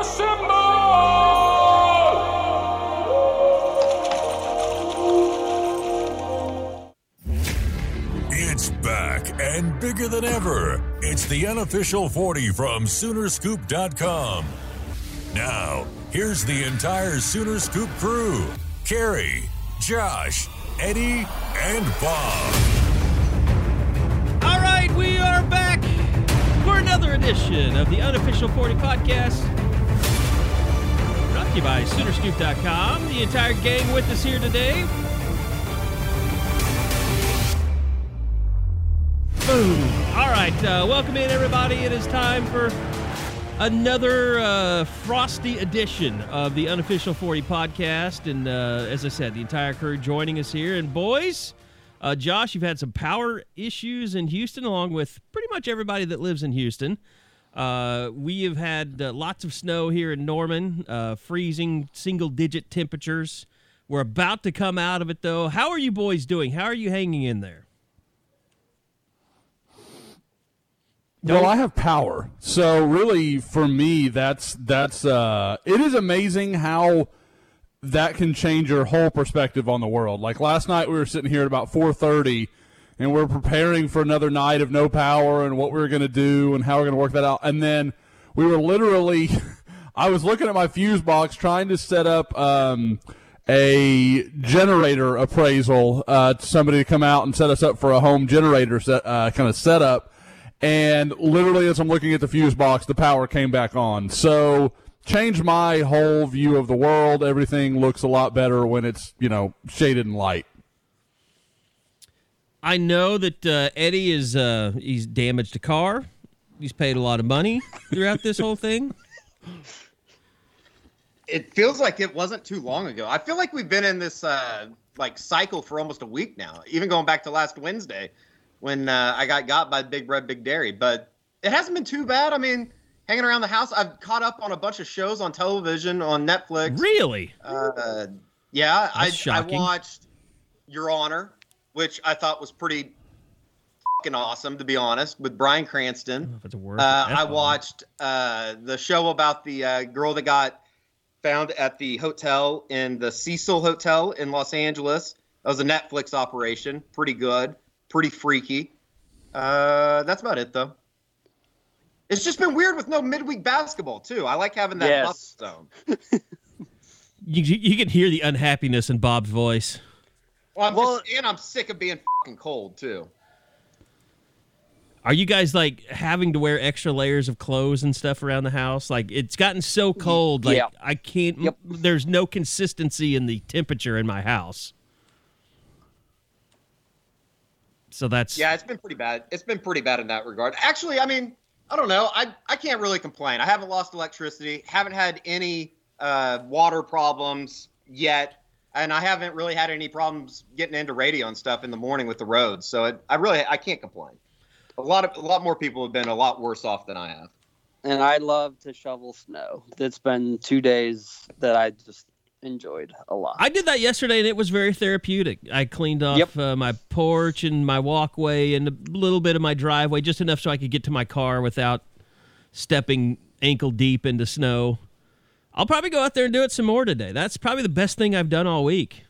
Assemble! It's back and bigger than ever. It's the unofficial 40 from Soonerscoop.com. Now, here's the entire Sooner Scoop crew Carrie, Josh, Eddie, and Bob. All right, we are back for another edition of the Unofficial 40 Podcast. To you by Soonerscoop.com. The entire gang with us here today. Boom. All right, uh, welcome in, everybody. It is time for another uh, frosty edition of the Unofficial 40 Podcast. And uh, as I said, the entire crew joining us here. And boys, uh, Josh, you've had some power issues in Houston, along with pretty much everybody that lives in Houston. Uh, we have had uh, lots of snow here in Norman, uh, freezing single digit temperatures. We're about to come out of it, though. How are you boys doing? How are you hanging in there? Well, I have power. So really for me that's that's uh it is amazing how that can change your whole perspective on the world. Like last night we were sitting here at about 4:30 and we're preparing for another night of no power and what we are going to do and how we're going to work that out. And then we were literally I was looking at my fuse box trying to set up um a generator appraisal uh, to somebody to come out and set us up for a home generator set, uh, kind of setup and literally as I'm looking at the fuse box, the power came back on. So changed my whole view of the world. Everything looks a lot better when it's you know shaded and light. I know that uh, Eddie is uh, he's damaged a car. He's paid a lot of money throughout this whole thing. It feels like it wasn't too long ago. I feel like we've been in this uh, like cycle for almost a week now. Even going back to last Wednesday when uh, I got got by Big Red Big Dairy, but it hasn't been too bad. I mean, hanging around the house, I've caught up on a bunch of shows on television on Netflix. Really? Uh, yeah, I, I shocking. watched Your Honor, which I thought was pretty fucking awesome, to be honest, with Bryan Cranston. If it's a word. Uh, I F-bomb. watched uh, the show about the uh, girl that got found at the hotel in the Cecil Hotel in Los Angeles. That was a Netflix operation. Pretty good, pretty freaky. Uh, that's about it, though. It's just been weird with no midweek basketball too. I like having that Yes. bust zone. You, you you can hear the unhappiness in Bob's voice. Well, I'm Well- just, and I'm sick of being fucking cold too. Are you guys like having to wear extra layers of clothes and stuff around the house? Like it's gotten so cold, like Yeah. I can't. Yep. There's no consistency in the temperature in my house. So that's Yeah, it's been pretty bad. It's been pretty bad in that regard. Actually, I mean, I don't know. I I can't really complain. I haven't lost electricity. Haven't had any uh, water problems yet, and I haven't really had any problems getting into radio and stuff in the morning with the roads. So it, I really I can't complain. A lot of a lot more people have been a lot worse off than I have. and I love to shovel snow. It's been two days that I just enjoyed a lot. I did that yesterday, and it was very therapeutic. I cleaned off Yep. uh, my porch and my walkway and a little bit of my driveway, just enough so I could get to my car without stepping ankle deep into snow. I'll probably go out there and do it some more today. That's probably the best thing I've done all week.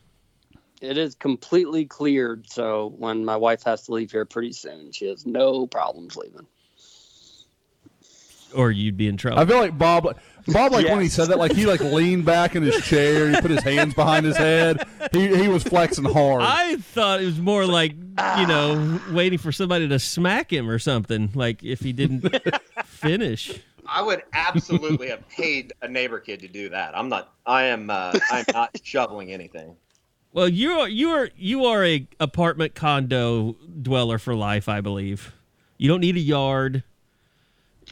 it is completely cleared, so when my wife has to leave here pretty soon, she has no problems leaving. Or you'd be in trouble. I feel like Bob. Bob, like when he said that, like he like leaned back in his chair, he put his hands behind his head. He he was flexing hard. I thought it was more like, you know, waiting for somebody to smack him or something, like if he didn't finish. I would absolutely have paid a neighbor kid to do that. I'm not. I am. Uh, I'm not shoveling anything. Well, you are you are you are a apartment condo dweller for life, I believe. You don't need a yard.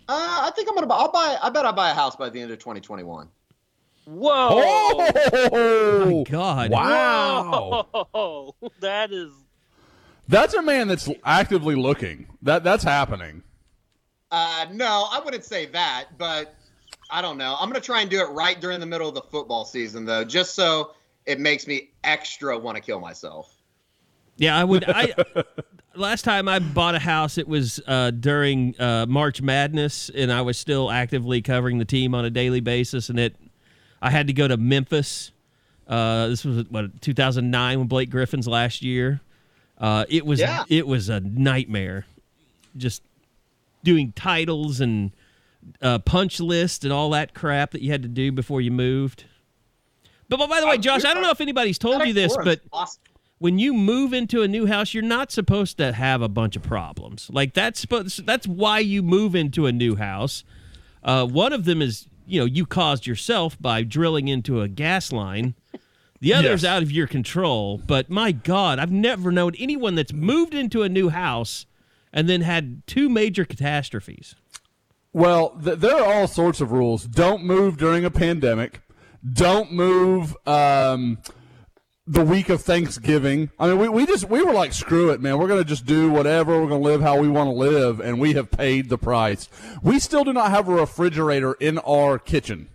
Uh, I think I'm gonna. Buy, I'll buy. I bet I'll buy a house by the end of 2021. Whoa! Oh My God! Wow! Whoa! That is That's a man that's actively looking. That that's happening. Uh, no, I wouldn't say that, but I don't know. I'm gonna try and do it right during the middle of the football season, though, just so it makes me extra want to kill myself. Yeah, I would. I last time I bought a house, it was uh, during uh, March Madness, and I was still actively covering the team on a daily basis, and it. I had to go to Memphis. Uh, this was what 2009 when Blake Griffin's last year. Uh, it was Yeah. it was a nightmare, just doing titles and uh, punch list and all that crap that you had to do before you moved. But, but by the way, Oh, Josh, I don't know if anybody's told you this, but when you move into a new house, you're not supposed to have a bunch of problems. Like that's supposed that's why you move into a new house. Uh, one of them is you know you caused yourself by drilling into a gas line. The other's Yes. out of your control. But my God, I've never known anyone that's moved into a new house and then had two major catastrophes. Well, th- there are all sorts of rules. Don't move during a pandemic. Don't move um, the week of Thanksgiving. I mean, we, we just we were like, screw it, man. We're gonna just do whatever. We're gonna live how we want to live, and we have paid the price. We still do not have a refrigerator in our kitchen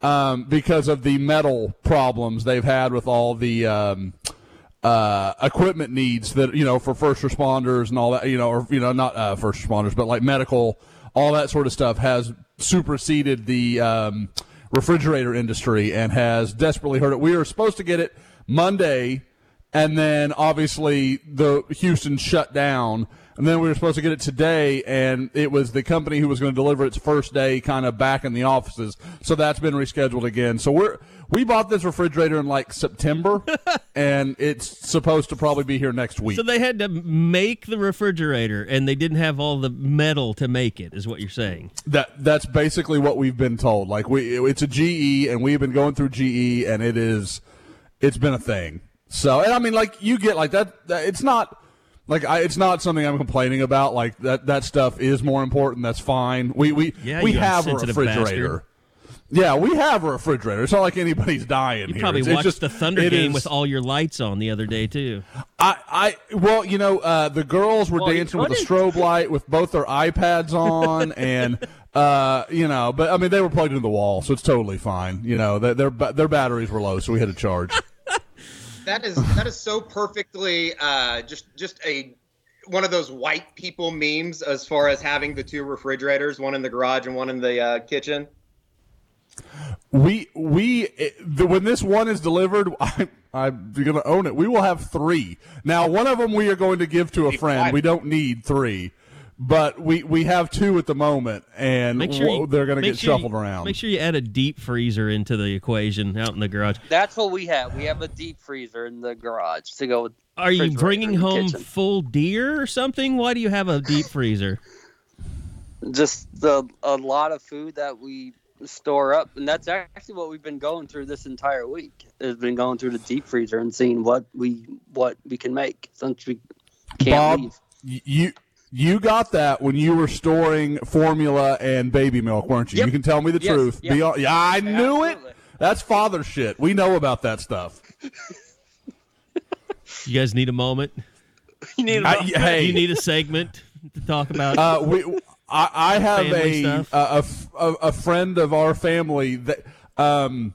um, because of the metal problems they've had with all the. Um, uh, equipment needs that you know for first responders and all that you know or you know not uh, first responders but like medical all that sort of stuff has superseded the um, refrigerator industry and has desperately hurt it. We were supposed to get it monday and then obviously the houston shut down and then we were supposed to get it today and it was the company who was going to deliver its first day kind of back in the offices. So that's been rescheduled again. So we're we bought this refrigerator in like september and it's supposed to probably be here next week. So they had to make the refrigerator and they didn't have all the metal to make it, is what you're saying. that that's basically what we've been told. Like we it's a ge and we've been going through ge and it is it's been a thing. So and i mean like you get like that, that it's not like I, it's not something i'm complaining about like that that stuff is more important that's fine we we Yeah, we have a refrigerator bastard. yeah we have a refrigerator it's not like anybody's dying You here. probably It's- it's watched just- the Thunder game is- with all your lights on the other day too. I, I, well, you know, uh, the girls were Well, dancing with a strobe light with both their iPads on, and uh, you know, but I mean, they were plugged into the wall, so it's totally fine. You know, their their, ba- their batteries were low, so we had to charge. That is that is so perfectly uh, just just a one of those white people memes as far as having the two refrigerators, one in the garage and one in the uh, kitchen. we we the, when this one is delivered, I, I'm going to own it. We will have three. Now, one of them we are going to give to a friend. We don't need three. But we, we have two at the moment, and Make sure you, they're going to get sure you- shuffled around. Make sure you add a deep freezer into the equation out in the garage. that's what we have. We have a deep freezer in the garage to go with. Are you bringing home kitchen. full deer or something? Why do you have a deep freezer? just the a lot of food that we store up, and that's actually what we've been going through this entire week. Has been going through the deep freezer and seeing what we what we can make since we can't Bob, leave. y- you you got that when you were storing formula and baby milk, weren't you? Yep. You can tell me the Yes, truth. yeah. Be hon- yeah, I knew Absolutely. it. That's father shit. We know about that stuff. You guys need a moment? You need I- a- hey, You need a segment to talk about? uh, we, I, I have Family a, stuff? a, a f- a- a friend of our family that um,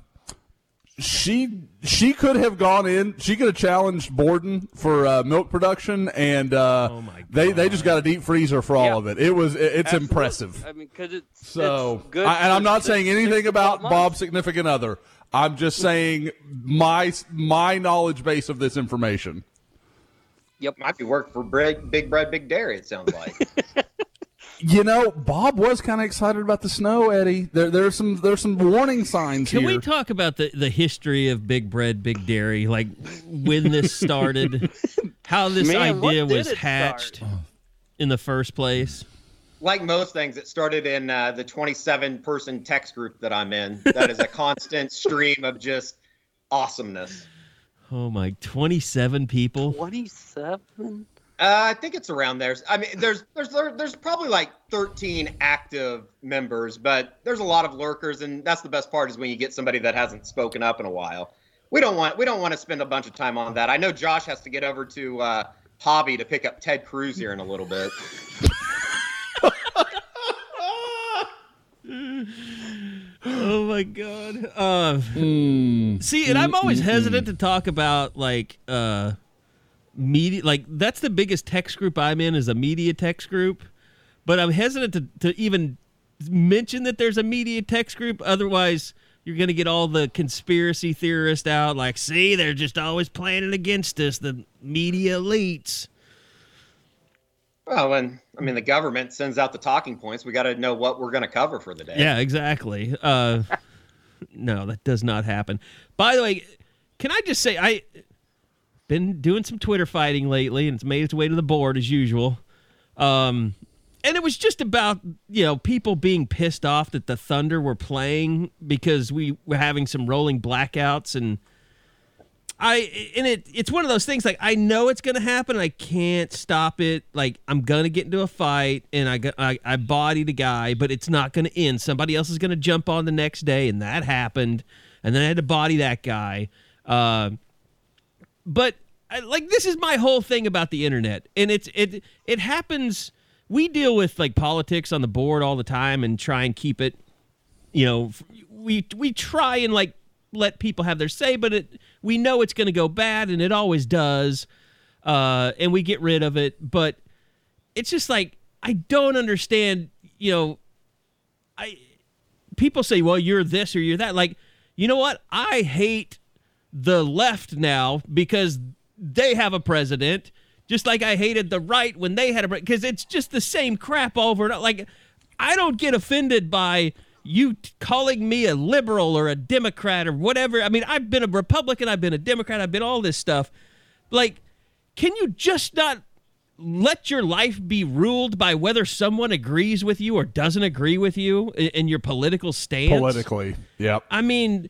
she she could have gone in. She could have challenged Borden for uh, milk production, and uh, Oh they they just got a deep freezer for all Yeah. of it. It was it- it's Absolutely. impressive. I mean, because it's So, it's good I, and I'm not saying anything about months. Bob's significant other. I'm just saying my my knowledge base of this information. Yep, might be work for bread, big bread, big dairy. It sounds like. You know, Bob was kind of excited about the snow, Eddie. There, there's some there's some warning signs here. Can here. we talk about the, the history of Big Bread, Big Dairy? Like when this started, how this Man, idea was hatched start? in the first place? like most things, it started in uh, the 27 person text group that I'm in. That is a constant stream of just awesomeness. Oh my, 27 people. 27. Uh, I think it's around there. I mean, there's there's there's probably like 13 active members, but there's a lot of lurkers, and that's the best part is when you get somebody that hasn't spoken up in a while. We don't want we don't want to spend a bunch of time on that. I know Josh has to get over to uh, Hobby to pick up Ted Cruz here in a little bit. Oh my god. Uh, see, and I'm always hesitant to talk about like uh, media. Like that's the biggest text group I'm in is a media text group, but I'm hesitant to, to even mention that there's a media text group. Otherwise, you're gonna get all the conspiracy theorists out. Like, see, they're just always planning against us. The media elites. Well, and I mean the government sends out the talking points, we got to know what we're going to cover for the day. Yeah, exactly. Uh, no, that does not happen. By the way, can I just say I been doing some Twitter fighting lately, and it's made its way to the board as usual. Um, and it was just about you know people being pissed off that the Thunder were playing because we were having some rolling blackouts and. I and it it's one of those things like I know it's gonna happen. I can't stop it. Like I'm gonna get into a fight and I I, I bodied a guy, but it's not gonna end. Somebody else is gonna jump on the next day, and that happened. And then I had to body that guy. Uh, but like this is my whole thing about the internet, and it's it it happens. We deal with like politics on the board all the time and try and keep it. You know, we we try and like let people have their say, but it we know it's going to go bad, and it always does. Uh, and we get rid of it, but it's just like I don't understand. You know, I people say, "Well, you're this or you're that." Like, you know what? I hate the left now because they have a president. Just like I hated the right when they had a because it's just the same crap over and over. Like, I don't get offended by you t- calling me a liberal or a Democrat or whatever. I mean, I've been a Republican, I've been a Democrat, I've been all this stuff. Like, can you just not let your life be ruled by whether someone agrees with you or doesn't agree with you in, in your political stance? Politically, yeah. I mean,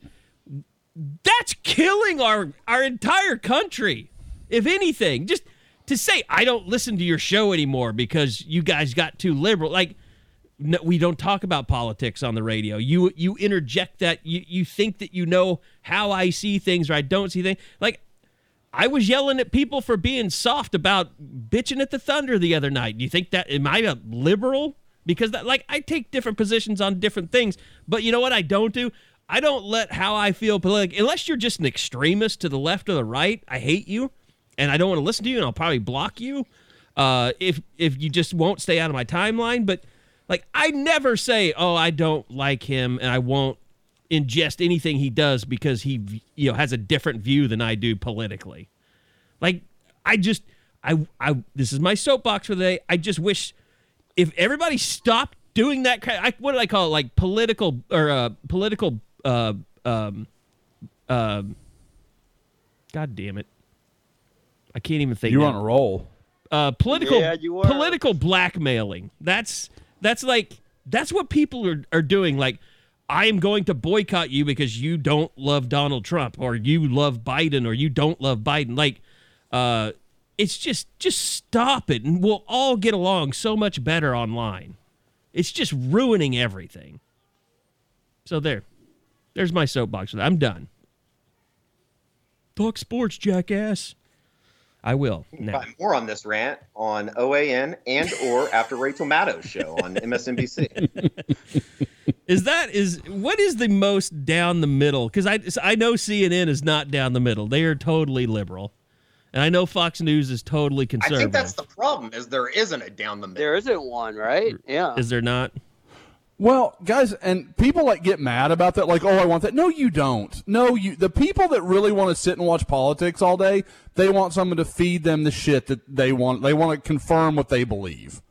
that's killing our our entire country. If anything, just to say I don't listen to your show anymore because you guys got too liberal, like no, we don't talk about politics on the radio. You you interject that you you think that you know how I see things or I don't see things. Like I was yelling at people for being soft about bitching at the Thunder the other night. Do you think that am I a liberal? Because that like I take different positions on different things, but you know what I don't do? I don't let how I feel politically unless you're just an extremist to the left or the right. I hate you, and I don't want to listen to you, and I'll probably block you uh, if if you just won't stay out of my timeline. But like I never say, "Oh, I don't like him," and I won't ingest anything he does because he you know has a different view than I do politically. Like I just I I this is my soapbox for the day. I just wish if everybody stopped doing that I, what do I call it like political or uh political uh um um God damn it. I can't even think. You're now on a roll. uh, political Yeah, you are. political blackmailing. That's that's like that's what people are, are doing. Like, I am going to boycott you because you don't love Donald Trump or you love Biden or you don't love Biden. Like, uh, it's just just stop it and we'll all get along so much better online. It's just ruining everything. So there. There's my soapbox. I'm done. Talk sports, jackass. I will. Now. Find more on this rant on OAN and or after Rachel Maddow's show on MSNBC. Is that is what is the most down the middle? Because I I know CNN is not down the middle. They are totally liberal, and I know Fox News is totally conservative. I think that's the problem is there isn't a down the middle. There isn't one, right? Yeah. is there not? Well, guys, and people like get mad about that, like, oh, I want that. No, you don't. No, you. The people that really want to sit and watch politics all day, they want someone to feed them the shit that they want. They want to confirm what they believe.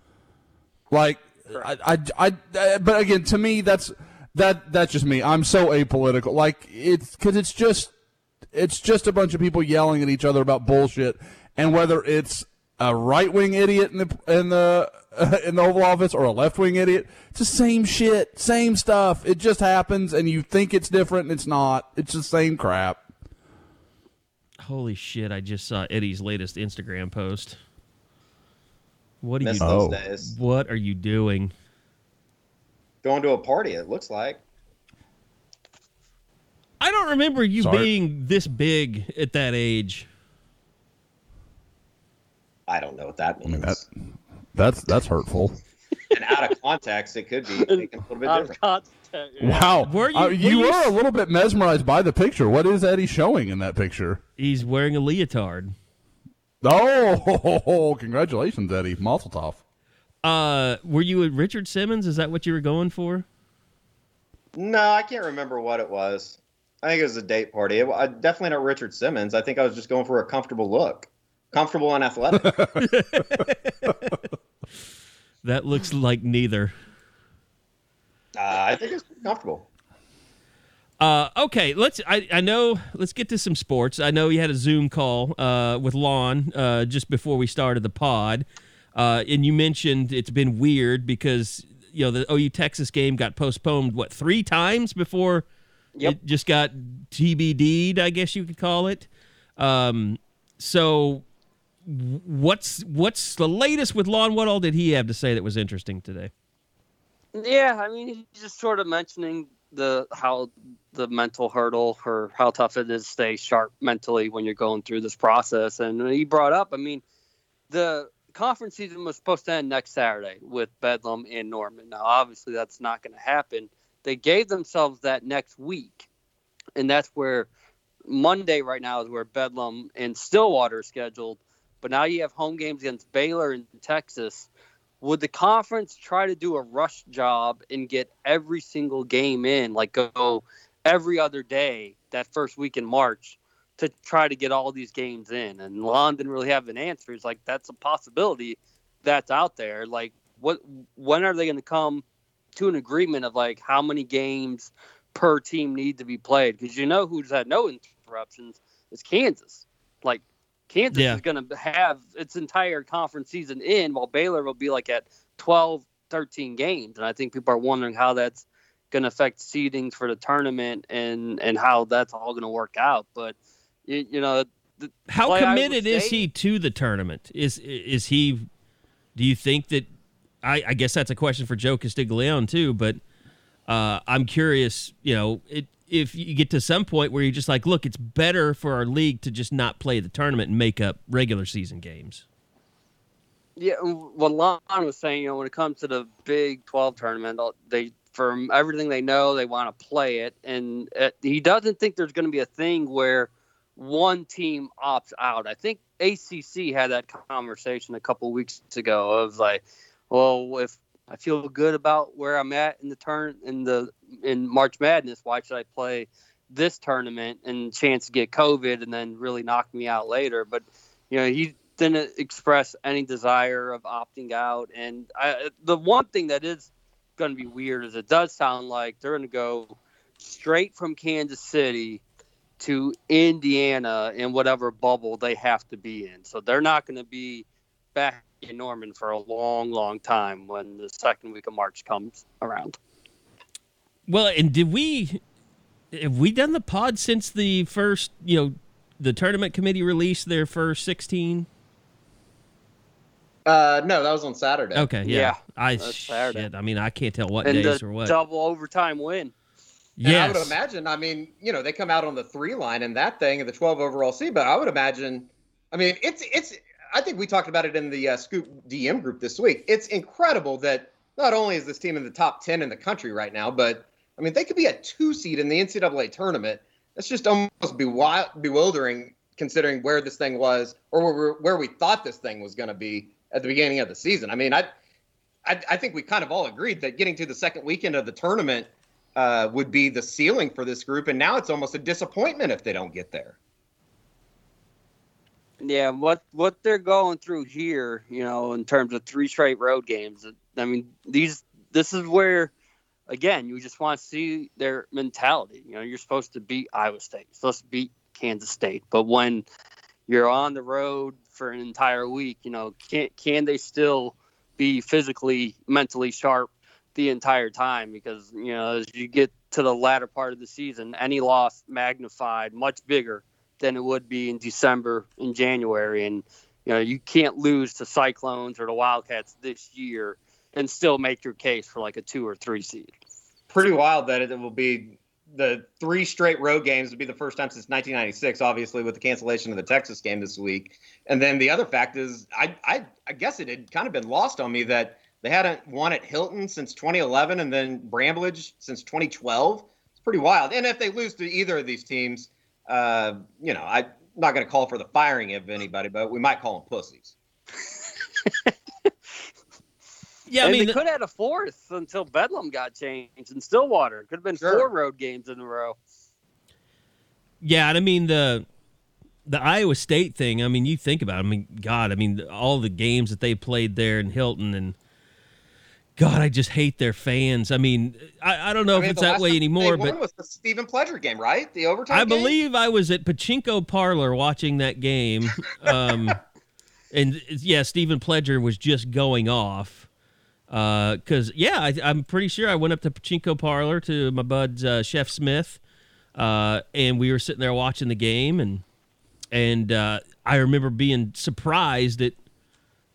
Like, I, I, I, uh, but again, to me, that's that that's just me. I'm so apolitical. Like, it's because it's just it's just a bunch of people yelling at each other about bullshit, and whether it's a right wing idiot in the in the in the Oval Office or a left wing idiot, it's the same shit, same stuff. It just happens, and you think it's different, and it's not. It's the same crap. Holy shit! I just saw Eddie's latest Instagram post. What are Miss you? those Oh. days. What are you doing? Going to a party, it looks like. I don't remember you Sorry. being this big at that age. I don't know what that I means. mean that that's that's hurtful. and out of context, it could be a little bit Out of different. context. yeah. Wow, Were you- Uh, were you you were s- a little bit mesmerized by the picture. What is Eddie showing in that picture? He's wearing a leotard. Oh, congratulations, Eddie Mazel tov. Uh, were you with Richard Simmons? Is that what you were going for? No, I can't remember what it was. I think it was a date party. It, I, definitely not Richard Simmons. I think I was just going for a comfortable look, comfortable and athletic. That looks like neither. uh, I think it's comfortable. Uh, okay, let's. I, I know. Let's get to some sports. I know you had a Zoom call uh, with Lon uh, just before we started the pod, uh, and you mentioned it's been weird because you know the OU Texas game got postponed what three times before Yep. it just got TBD'd. I guess you could call it. Um, so, what's what's the latest with Lon? What all did he have to say that was interesting today? Yeah, I mean, he's just sort of mentioning the how the mental hurdle or how tough it is to stay sharp mentally when you're going through this process. And he brought up, I mean, the conference season was supposed to end next Saturday with Bedlam and Norman. Now, obviously, that's not going to happen. They gave themselves that next week, and that's where Monday right now is where Bedlam and Stillwater scheduled. But now you have home games against Baylor and Texas would the conference try to do a rush job and get every single game in, like go every other day that first week in March to try to get all these games in? And Lon didn't really have an answer. He's like, that's a possibility that's out there. Like, what? When are they going to come to an agreement of like how many games per team need to be played? Because you know who's had no interruptions is Kansas. Like Kansas Yeah. is going to have its entire conference season in, while Baylor will be like at 12, 13 games. And I think people are wondering how that's going to affect seedings for the tournament and and how that's all going to work out. But you, you know, the, How committed is he to the tournament? Is is he? Do you think that? I, I guess that's a question for Joe Castiglione too. But uh, I'm curious. You know, it, if you get to some point where you're just like, look, it's better for our league to just not play the tournament and make up regular season games. Yeah, what Lon was saying, you know, when it comes to the Big 12 tournament, they from everything they know, they want to play it, and uh, he doesn't think there's going to be a thing where one team opts out. I think ACC had that conversation a couple weeks ago of like, well, if I feel good about where I'm at in the turn in the in March Madness, why should I play this tournament and chance to get COVID and then really knock me out later? But you know, he didn't express any desire of opting out. And I, the one thing that is going to be weird is it does sound like they're going to go straight from Kansas City to Indiana in whatever bubble they have to be in. So they're not going to be back in Norman for a long, long time when the second week of March comes around. Well, and did we have we done the pod since the first? You know, the tournament committee released their first 16. Uh, no, that was on Saturday. Okay, yeah. Yeah, I that's shit. Saturday. I mean, I can't tell what and days the or what. double overtime win. Yeah, I would imagine, I mean, you know, they come out on the three line and that thing and the 12 overall seed, but I would imagine, I mean, it's, it's, I think we talked about it in the uh, Scoop DM group this week. It's incredible that not only is this team in the top 10 in the country right now, but I mean, they could be a two seed in the NCAA tournament. That's just almost bewi- bewildering considering where this thing was or where, where we thought this thing was going to be at the beginning of the season. I mean, I, I, I think we kind of all agreed that getting to the second weekend of the tournament uh, would be the ceiling for this group, and now it's almost a disappointment if they don't get there. Yeah, what what they're going through here, you know, in terms of three straight road games. I mean, these this is where again, you just want to see their mentality. You know, you're supposed to beat Iowa State, you're supposed to beat Kansas State, but when you're on the road for an entire week, you know, can can they still be physically, mentally sharp the entire time? Because you know, as you get to the latter part of the season, any loss magnified much bigger than it would be in December and January. And you know, you can't lose to Cyclones or the Wildcats this year and still make your case for like a two or three seed. Pretty wild that it will be the three straight road games would be the first time since 1996, obviously with the cancellation of the Texas game this week. And then the other fact is, I I, I guess it had kind of been lost on me that they hadn't won at Hilton since 2011, and then Bramlage since 2012. It's pretty wild. And if they lose to either of these teams, uh, you know, I'm not going to call for the firing of anybody, but we might call them pussies. Yeah, I mean, they could have had a fourth until Bedlam got changed in Stillwater. Could have been sure. four road games in a row. Yeah, and I mean the the Iowa State thing. I mean, you think about. It, I mean, God, I mean, all the games that they played there in Hilton, and God, I just hate their fans. I mean, I, I don't know I mean, if it's that way anymore. but was the Steven Pledger game, right? The overtime. I game? believe I was at Pachinko Parlor watching that game, um, and yeah, Steven Pledger was just going off because uh, yeah, I, am pretty sure I went up to Pachinko Parlor to my bud's uh, Chef Smith, uh, and we were sitting there watching the game, and and uh, I remember being surprised at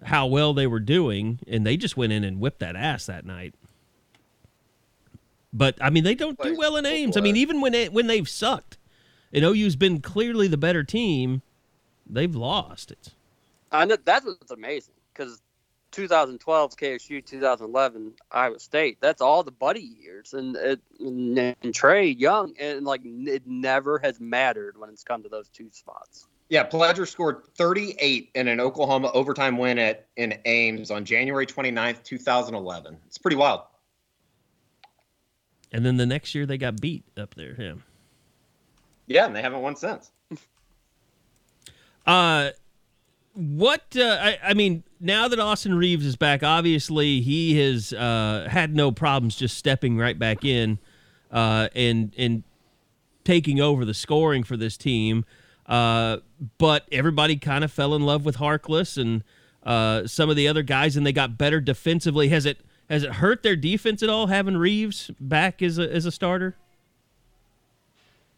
how well they were doing, and they just went in and whipped that ass that night. But I mean, they don't do well in Ames. I mean, even when it, when they've sucked, and OU's been clearly the better team, they've lost. It's and that's what's amazing because 2012 KSU, 2011 Iowa State. That's all the buddy years, and it, and Trae Young, and like it never has mattered when it's come to those two spots. Yeah, Pledger scored 38 in an Oklahoma overtime win at in Ames on January 29th, 2011. It's pretty wild. And then the next year they got beat up there. Yeah. Yeah, and they haven't won since. uh what uh, I, I, mean now that austin Reaves is back obviously he has uh, had no problems just stepping right back in uh, and and taking over the scoring for this team uh, but everybody kind of fell in love with harkless and uh, some of the other guys and they got better defensively has it has it hurt their defense at all having Reaves back as a, as a starter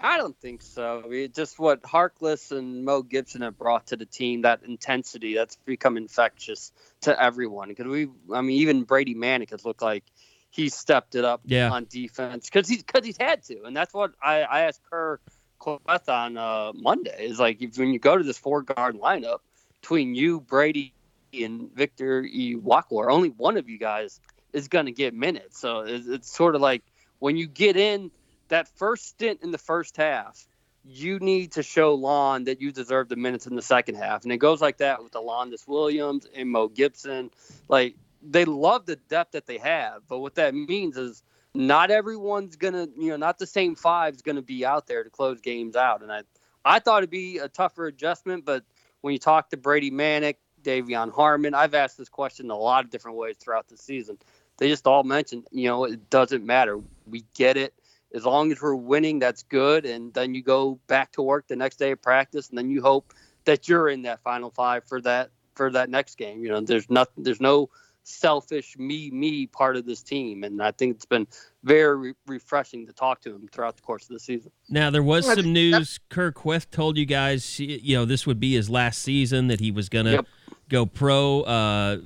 I don't think so. I mean, just what Harkless and Mo Gibson have brought to the team, that intensity that's become infectious to everyone. Because we, I mean, even Brady Manek has looked like he stepped it up yeah. on defense because he's because he's had to, and that's what I, I asked Kur Kuath on uh, Monday. Is like if when you go to this four guard lineup between you, Brady, and Victor Iwuakor, only one of you guys is going to get minutes. So it's, it's sort of like when you get in that first stint in the first half, you need to show Lon that you deserve the minutes in the second half. And it goes like that with Alondes Williams and Mo Gibson. Like they love the depth that they have, but what that means is not everyone's gonna, you know, not the same five's gonna be out there to close games out. And I, I thought it'd be a tougher adjustment, but when you talk to Brady Manek, De'Vion Harmon, I've asked this question a lot of different ways throughout the season. They just all mentioned, you know, it doesn't matter. We get it as long as we're winning, that's good. And then you go back to work the next day of practice, and then you hope that you're in that final five for that for that next game. You know, there's nothing, there's no selfish me me part of this team, and I think it's been very re- refreshing to talk to him throughout the course of the season. Now there was some news. Kur Kuath told you guys, you know, this would be his last season that he was gonna yep. go pro uh,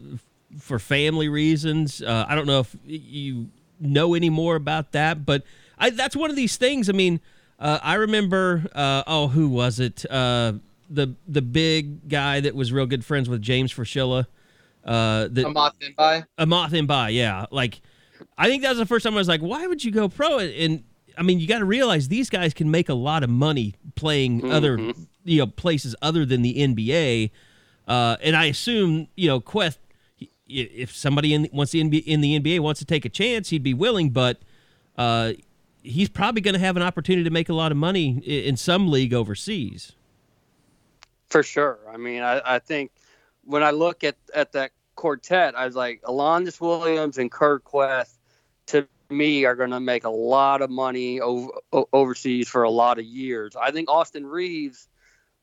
for family reasons. Uh, I don't know if you know any more about that, but I, that's one of these things. I mean, uh, I remember. Uh, oh, who was it? Uh, the the big guy that was real good friends with James Fraschilla. Uh, the Amath M'Baye. Amath M'Baye, yeah. Like, I think that was the first time I was like, why would you go pro? And I mean, you got to realize these guys can make a lot of money playing mm-hmm. other you know places other than the NBA. Uh, and I assume you know Quest, if somebody in wants the NBA, in the NBA wants to take a chance, he'd be willing. But uh, he's probably going to have an opportunity to make a lot of money in some league overseas. For sure. I mean, I, I think when I look at, at that quartet, I was like, Alondes Williams and Kur Kuath, to me, are going to make a lot of money over, overseas for a lot of years. I think Austin Reaves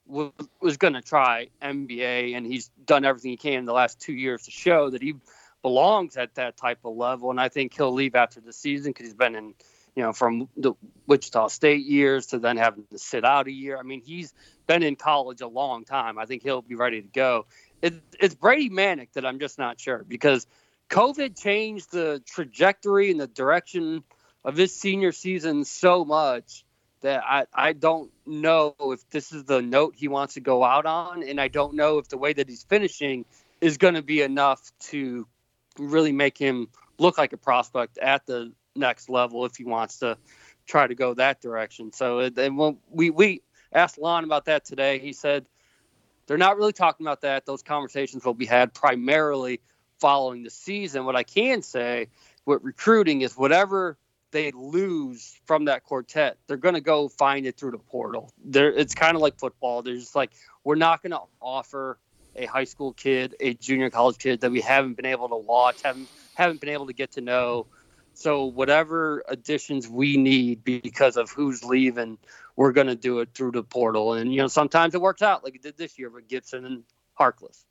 was, was going to try NBA, and he's done everything he can in the last two years to show that he belongs at that type of level. And I think he'll leave after the season because he's been in – you know, from the Wichita State years to then having to sit out a year. I mean, he's been in college a long time. I think he'll be ready to go. It, it's Brady Manek that I'm just not sure because COVID changed the trajectory and the direction of his senior season so much that I, I don't know if this is the note he wants to go out on. And I don't know if the way that he's finishing is going to be enough to really make him look like a prospect at the next level if he wants to try to go that direction. So and we we asked Lon about that today. He said they're not really talking about that. Those conversations will be had primarily following the season. What I can say with recruiting is whatever they lose from that quartet, they're going to go find it through the portal. There, it's kind of like football. They're just like we're not going to offer a high school kid, a junior college kid that we haven't been able to watch, haven't haven't been able to get to know so whatever additions we need because of who's leaving, we're going to do it through the portal. And you know, sometimes it works out like it did this year with Gibson and Harkless.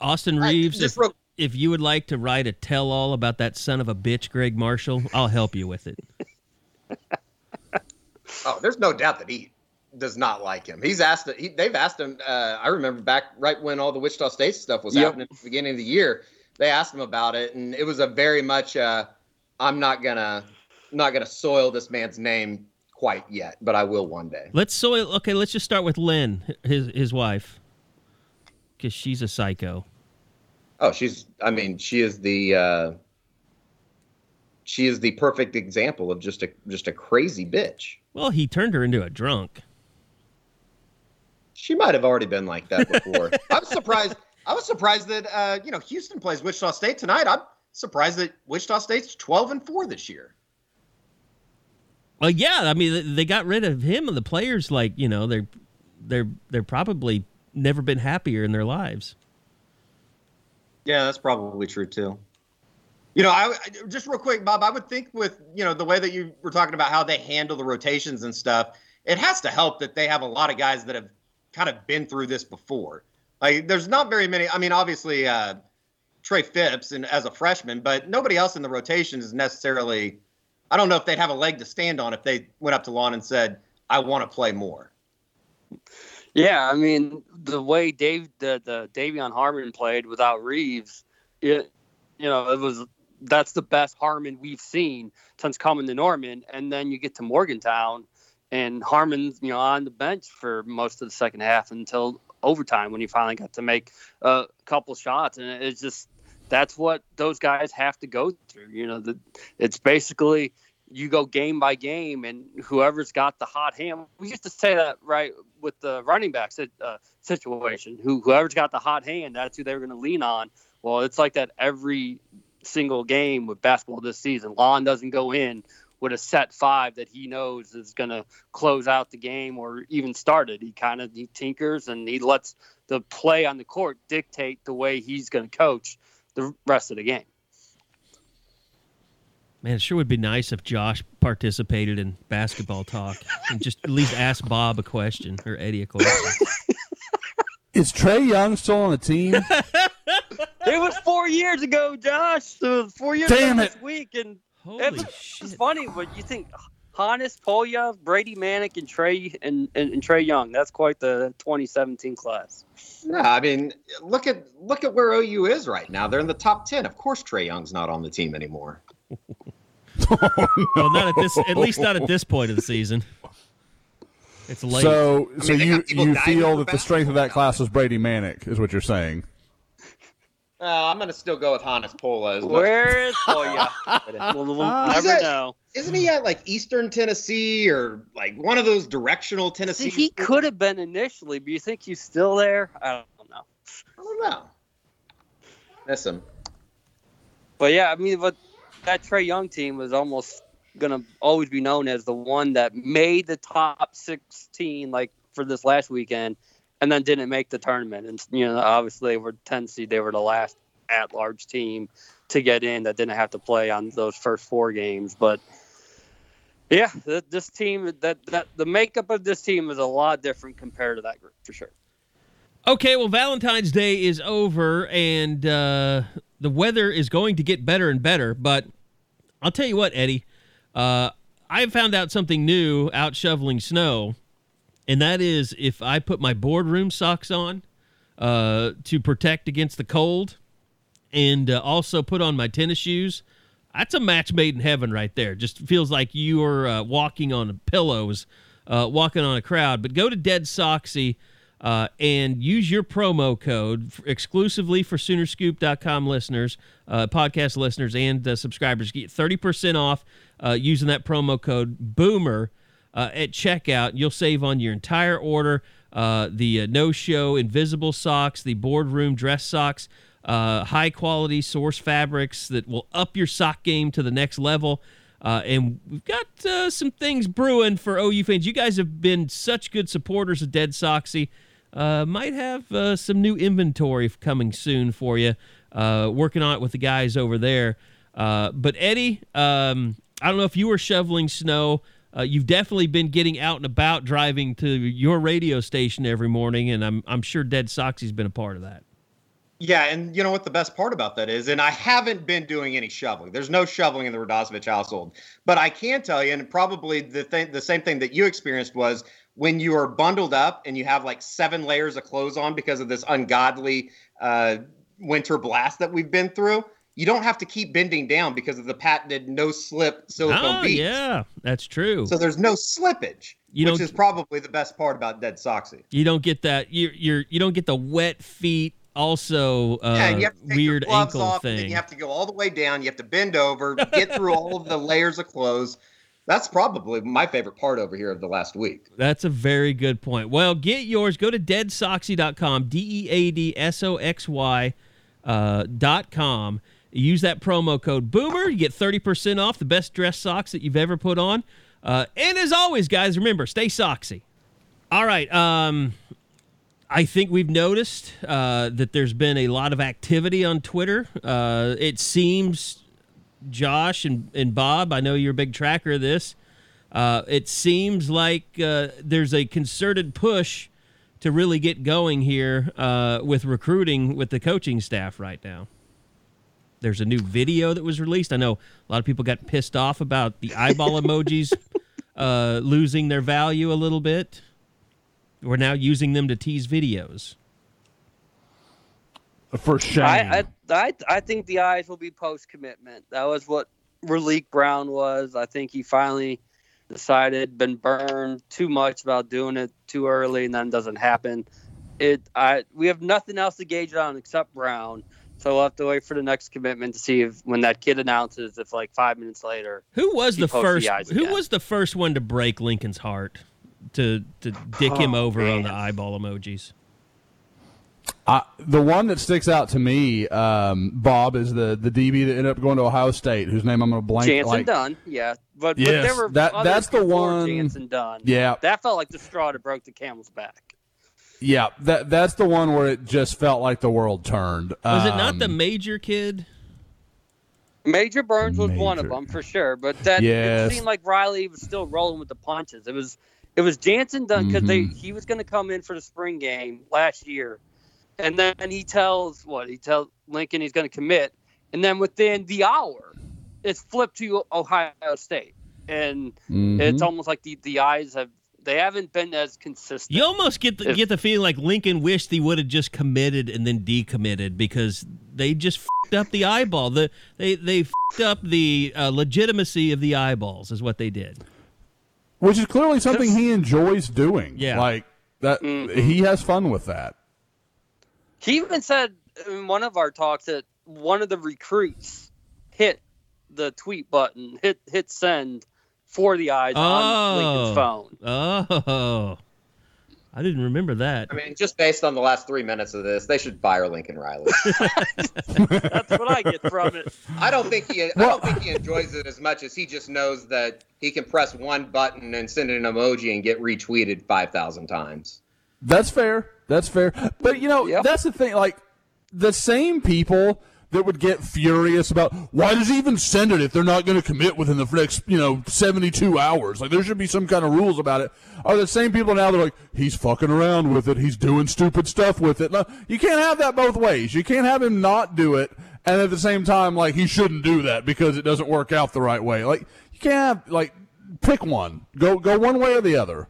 Austin Reaves, if, real- if you would like to write a tell-all about that son of a bitch, Gregg Marshall, I'll help you with it. oh, there's no doubt that he does not like him. He's asked. He, they've asked him. Uh, I remember back right when all the Wichita State stuff was yep. happening at the beginning of the year. They asked him about it, and it was a very much. Uh, I'm not gonna not gonna soil this man's name quite yet, but I will one day. Let's so Okay, let's just start with Lynn, his his wife, because she's a psycho. Oh, she's. I mean, she is the. Uh, she is the perfect example of just a just a crazy bitch. Well, he turned her into a drunk. She might have already been like that before. I was surprised. I was surprised that uh, you know Houston plays Wichita State tonight. I'm surprised that Wichita State's 12 and 4 this year. Well, yeah, I mean they got rid of him and the players like, you know, they're they're they're probably never been happier in their lives. Yeah, that's probably true too. You know, I just real quick, Bob. I would think with you know the way that you were talking about how they handle the rotations and stuff, it has to help that they have a lot of guys that have kind of been through this before. Like, there's not very many. I mean, obviously, uh, Trey Phipps and as a freshman, but nobody else in the rotation is necessarily. I don't know if they'd have a leg to stand on if they went up to Lon and said, "I want to play more." Yeah, I mean the way Dave the the De'Vion Harmon played without Reaves, it you know it was that's the best Harmon we've seen since coming to Norman, and then you get to Morgantown, and Harmon's you know on the bench for most of the second half until overtime when he finally got to make a couple shots, and it's just that's what those guys have to go through. You know, the, it's basically you go game by game, and whoever's got the hot hand. We used to say that right with the running back uh, situation. Who whoever's got the hot hand, that's who they're going to lean on. Well, it's like that every single game with basketball this season. Lon doesn't go in with a set five that he knows is going to close out the game or even start it. He kind of he tinkers and he lets the play on the court dictate the way he's going to coach the rest of the game. Man, it sure would be nice if Josh participated in basketball talk and just at least ask Bob a question or Eddie a question. Is Trae Young still on the team? it was four years ago, Josh. So four years Damn ago it. this week, and Holy it's, shit. it's funny, but you think Hannes, Polla, Brady Manek, and Trae and, and, and Trae Young. That's quite the 2017 class. Yeah, I mean, look at look at where OU is right now. They're in the top 10. Of course, Trae Young's not on the team anymore. well, not at this. At least not at this point of the season. It's late. So, I mean, so you you feel that the strength of that class was Brady Manek, is what you're saying? Uh, I'm gonna still go with Hannes Polla. Where is Polla? we'll, we'll never that, know. Isn't he at like Eastern Tennessee or like one of those directional Tennessee? See, he could have been initially, but you think he's still there? I don't know. I don't know. Miss him. But yeah, I mean, but that Trae Young team was almost gonna always be known as the one that made the top 16, like for this last weekend and then didn't make the tournament. And you know, obviously, they were 10 seed. They were the last at-large team to get in that didn't have to play on those first four games. But yeah, this team that that the makeup of this team is a lot different compared to that group for sure. Okay, well, Valentine's Day is over, and uh, the weather is going to get better and better. But I'll tell you what, Eddie, uh, I found out something new out shoveling snow and that is if I put my boardroom socks on uh, to protect against the cold, and uh, also put on my tennis shoes. That's a match made in heaven right there. Just feels like you are uh, walking on pillows, uh, walking on a crowd. But go to Dead Soxy uh, and use your promo code f- exclusively for Soonerscoop.com listeners, uh, podcast listeners, and subscribers. Get 30% off using that promo code BOOMER uh, at checkout. You'll save on your entire order. Uh, the no show invisible socks, the boardroom dress socks, high quality source fabrics that will up your sock game to the next level. Uh, and we've got uh, some things brewing for OU fans. You guys have been such good supporters of Dead Soxy. Uh, might have uh, some new inventory coming soon for you. Uh, working on it with the guys over there. Uh, but Eddie, um, I don't know if you were shoveling snow. You've definitely been getting out and about, driving to your radio station every morning, and I'm I'm sure Dead Soxy's been a part of that. Yeah, and you know what the best part about that is, and I haven't been doing any shoveling. There's no shoveling in the Radosevich household, but I can tell you, and probably the thing, the same thing that you experienced was when you are bundled up and you have like seven layers of clothes on because of this ungodly uh, winter blast that we've been through. You don't have to keep bending down because of the patented no slip silicone oh, beads. Yeah, that's true. So there's no slippage. You which is probably the best part about Dead Soxy. You don't get that. You're, you're you don't get the wet feet also uh, yeah, you have to take weird your ankle off, thing. you have to go all the way down. You have to bend over, get through all of the layers of clothes. That's probably my favorite part over here of the last week. That's a very good point. Well, get yours. Go to deadsoxy.com, D E A D S O X Y uh, dot com. Use that promo code Boomer. You get 30% off the best dress socks that you've ever put on. Uh, and as always, guys, remember, stay soxy. All right. Um, I think we've noticed uh, that there's been a lot of activity on Twitter. Uh, it seems, Josh and, and Bob, I know you're a big tracker of this. Uh, it seems like uh, there's a concerted push to really get going here uh, with recruiting with the coaching staff right now. There's a new video that was released. I know a lot of people got pissed off about the eyeball emojis uh, losing their value a little bit. We're now using them to tease videos. For shame. I, I, I, I think the eyes will be post commitment. That was what Raleek Brown was. I think he finally decided, been burned too much about doing it too early, and then it doesn't happen. It I we have nothing else to gauge it on except Brown. So we'll have to wait for the next commitment to see if when that kid announces if like five minutes later. Who was the first the who was the first one to break Lincoln's heart? to to dick oh, him over man. on the eyeball emojis? Uh, the one that sticks out to me, um, Bob, is the the DB that ended up going to Ohio State, whose name I'm going to blank. Jantzen like, Dunn, yeah, but, yes, but there were that, that's the one. Jantzen Dunn, yeah, that felt like the straw that broke the camel's back. Yeah, that that's the one where it just felt like the world turned. Was um, it not the um, major kid? Major Burns was major. one of them for sure, but that yes. it seemed like Riley was still rolling with the punches. It was it was Jantzen Dunn because mm-hmm. they he was going to come in for the spring game last year, and then he tells what he tells Lincoln he's going to commit, and then within the hour, it's flipped to Ohio State, and mm-hmm. it's almost like the the eyes have they haven't been as consistent. You almost get the, if, get the feeling like Lincoln wished he would have just committed and then decommitted because they just f***ed up the eyeball. The they they f***ed up the uh, legitimacy of the eyeballs is what they did which is clearly something he enjoys doing. Yeah, like that. Mm-hmm. He has fun with that. He even said in one of our talks that one of the recruits hit the tweet button, hit hit send for the eyes oh. on Lincoln's oh. phone. Oh. I didn't remember that. I mean, just based on the last three minutes of this, they should fire Lincoln Riley. That's what I get from it. I don't think he. I don't think he enjoys it as much as he just knows that he can press one button and send an emoji and get retweeted five thousand times. That's fair. That's fair. But you know, yep. that's the thing. Like the same people that would get furious about why does he even send it if they're not going to commit within the next you know 72 hours? Like there should be some kind of rules about it. Are the same people now they're like he's fucking around with it he's doing stupid stuff with it. You can't have that both ways. You can't have him not do it and at the same time like he shouldn't do that because it doesn't work out the right way. Like you can't have like pick one. Go go one way or the other.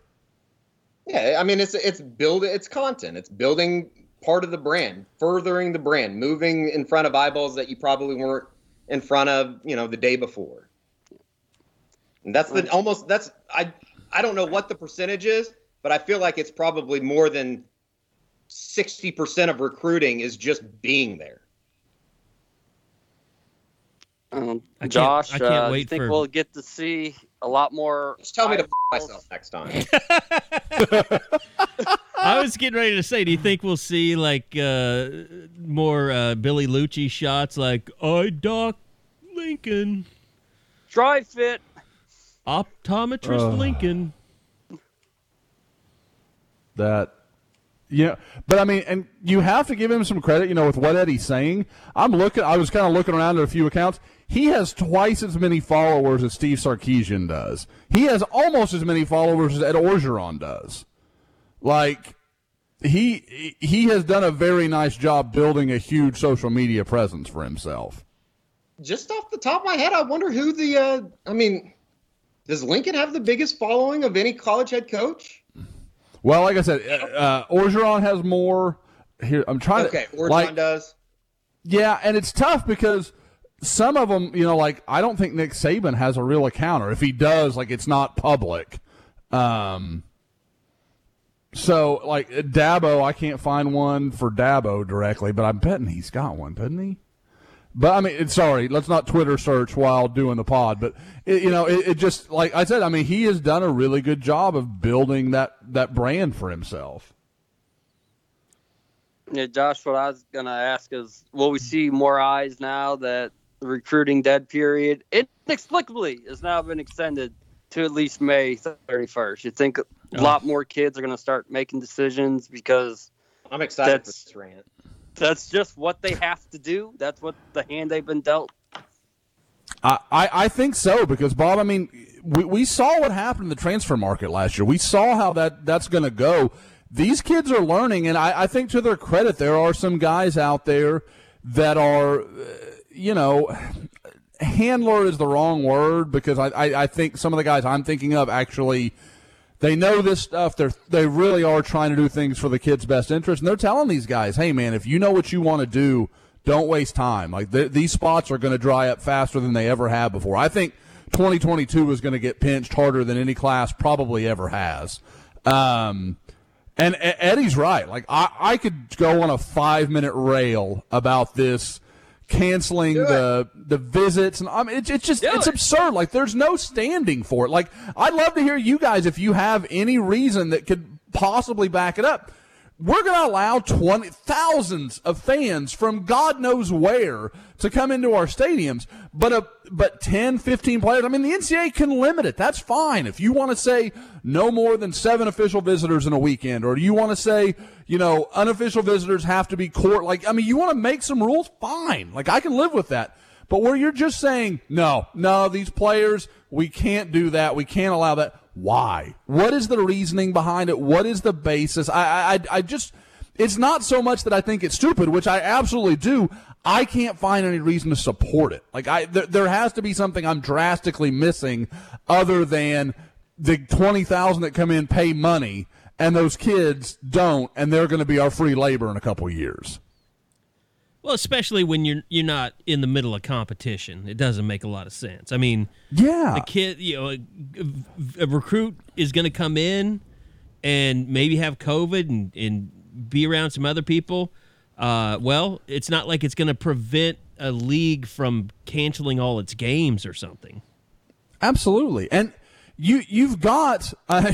Yeah, I mean it's it's build it's content. It's building part of the brand, furthering the brand, moving in front of eyeballs that you probably weren't in front of, you know, the day before. And that's the almost that's I I don't know what the percentage is, but I feel like it's probably more than 60% of recruiting is just being there. Um, I can't- Josh, I can't uh, do you wait think for- we'll get to see a lot more? Just tell me to f- myself next time. I was getting ready to say, do you think we'll see like uh, more uh, Billy Lucci shots like I Doc Lincoln, Dry fit. optometrist Ugh. Lincoln? that yeah but i mean and you have to give him some credit you know with what eddie's saying i'm looking i was kind of looking around at a few accounts he has twice as many followers as steve sarkisian does he has almost as many followers as ed orgeron does like he he has done a very nice job building a huge social media presence for himself Just off the top of my head, I wonder who the uh I mean, does Lincoln have the biggest following of any college head coach? well like i said uh, uh, orgeron has more here i'm trying Okay, to Orgeron like, does. Yeah, and it's tough because some of them, you know, like I don't think Nick Saban has a real account, or if he does, like it's not public. Um, so like Dabo, I can't find one for Dabo directly, but I'm betting he's got one, doesn't he? But I mean, sorry, let's not Twitter search while doing the pod. But it, you know, it, it just like I said, I mean, he has done a really good job of building that that brand for himself. Yeah, Josh, what I was gonna ask is, will we see more eyes now that the recruiting dead period inexplicably has now been extended to at least May 31st? You think a lot more kids are gonna start making decisions because I'm excited That's- for this rant. that's just what they have to do. That's what the hand they've been dealt. I, I I think so because Bob. I mean, we, we saw what happened in the transfer market last year. We saw how that that's going to go. These kids are learning, and I, I think to their credit, there are some guys out there that are, uh, you know, handler is the wrong word because I, I, I think some of the guys I'm thinking of actually they know this stuff. They're they really are trying to do things for the kids' best interest, and they're telling these guys, "Hey, man, if you know what you want to do, don't waste time. Like th- these spots are going to dry up faster than they ever have before. I think 2022 is going to get pinched harder than any class probably ever has." Um, and Eddie's right. Like I, I could go on a five minute rail about this canceling the the visits and I mean it's, it's just it's absurd. Like there's no standing for it. Like I'd love to hear you guys if you have any reason that could possibly back it up. We're going to allow 20 thousands of fans from God knows where to come into our stadiums, but a but 10, 15 players. I mean, the NCAA can limit it. That's fine. If you want to say no more than seven official visitors in a weekend, or do you want to say, you know, unofficial visitors have to be court. Like, I mean, you want to make some rules? Fine. Like, I can live with that. But where you're just saying, no, no, these players, we can't do that. We can't allow that. Why? What is the reasoning behind it? What is the basis? I, I, I just, it's not so much that I think it's stupid, which I absolutely do. I can't find any reason to support it. Like I, there, there has to be something I'm drastically missing, other than the twenty thousand that come in pay money, and those kids don't, and they're going to be our free labor in a couple years. Well, especially when you're you're not in the middle of competition, it doesn't make a lot of sense. I mean, Yeah, the kid, you know, a, a recruit is going to come in and maybe have COVID and, and be around some other people. Uh, well, it's not like it's going to prevent a league from canceling all its games or something. Absolutely. And you you've got uh,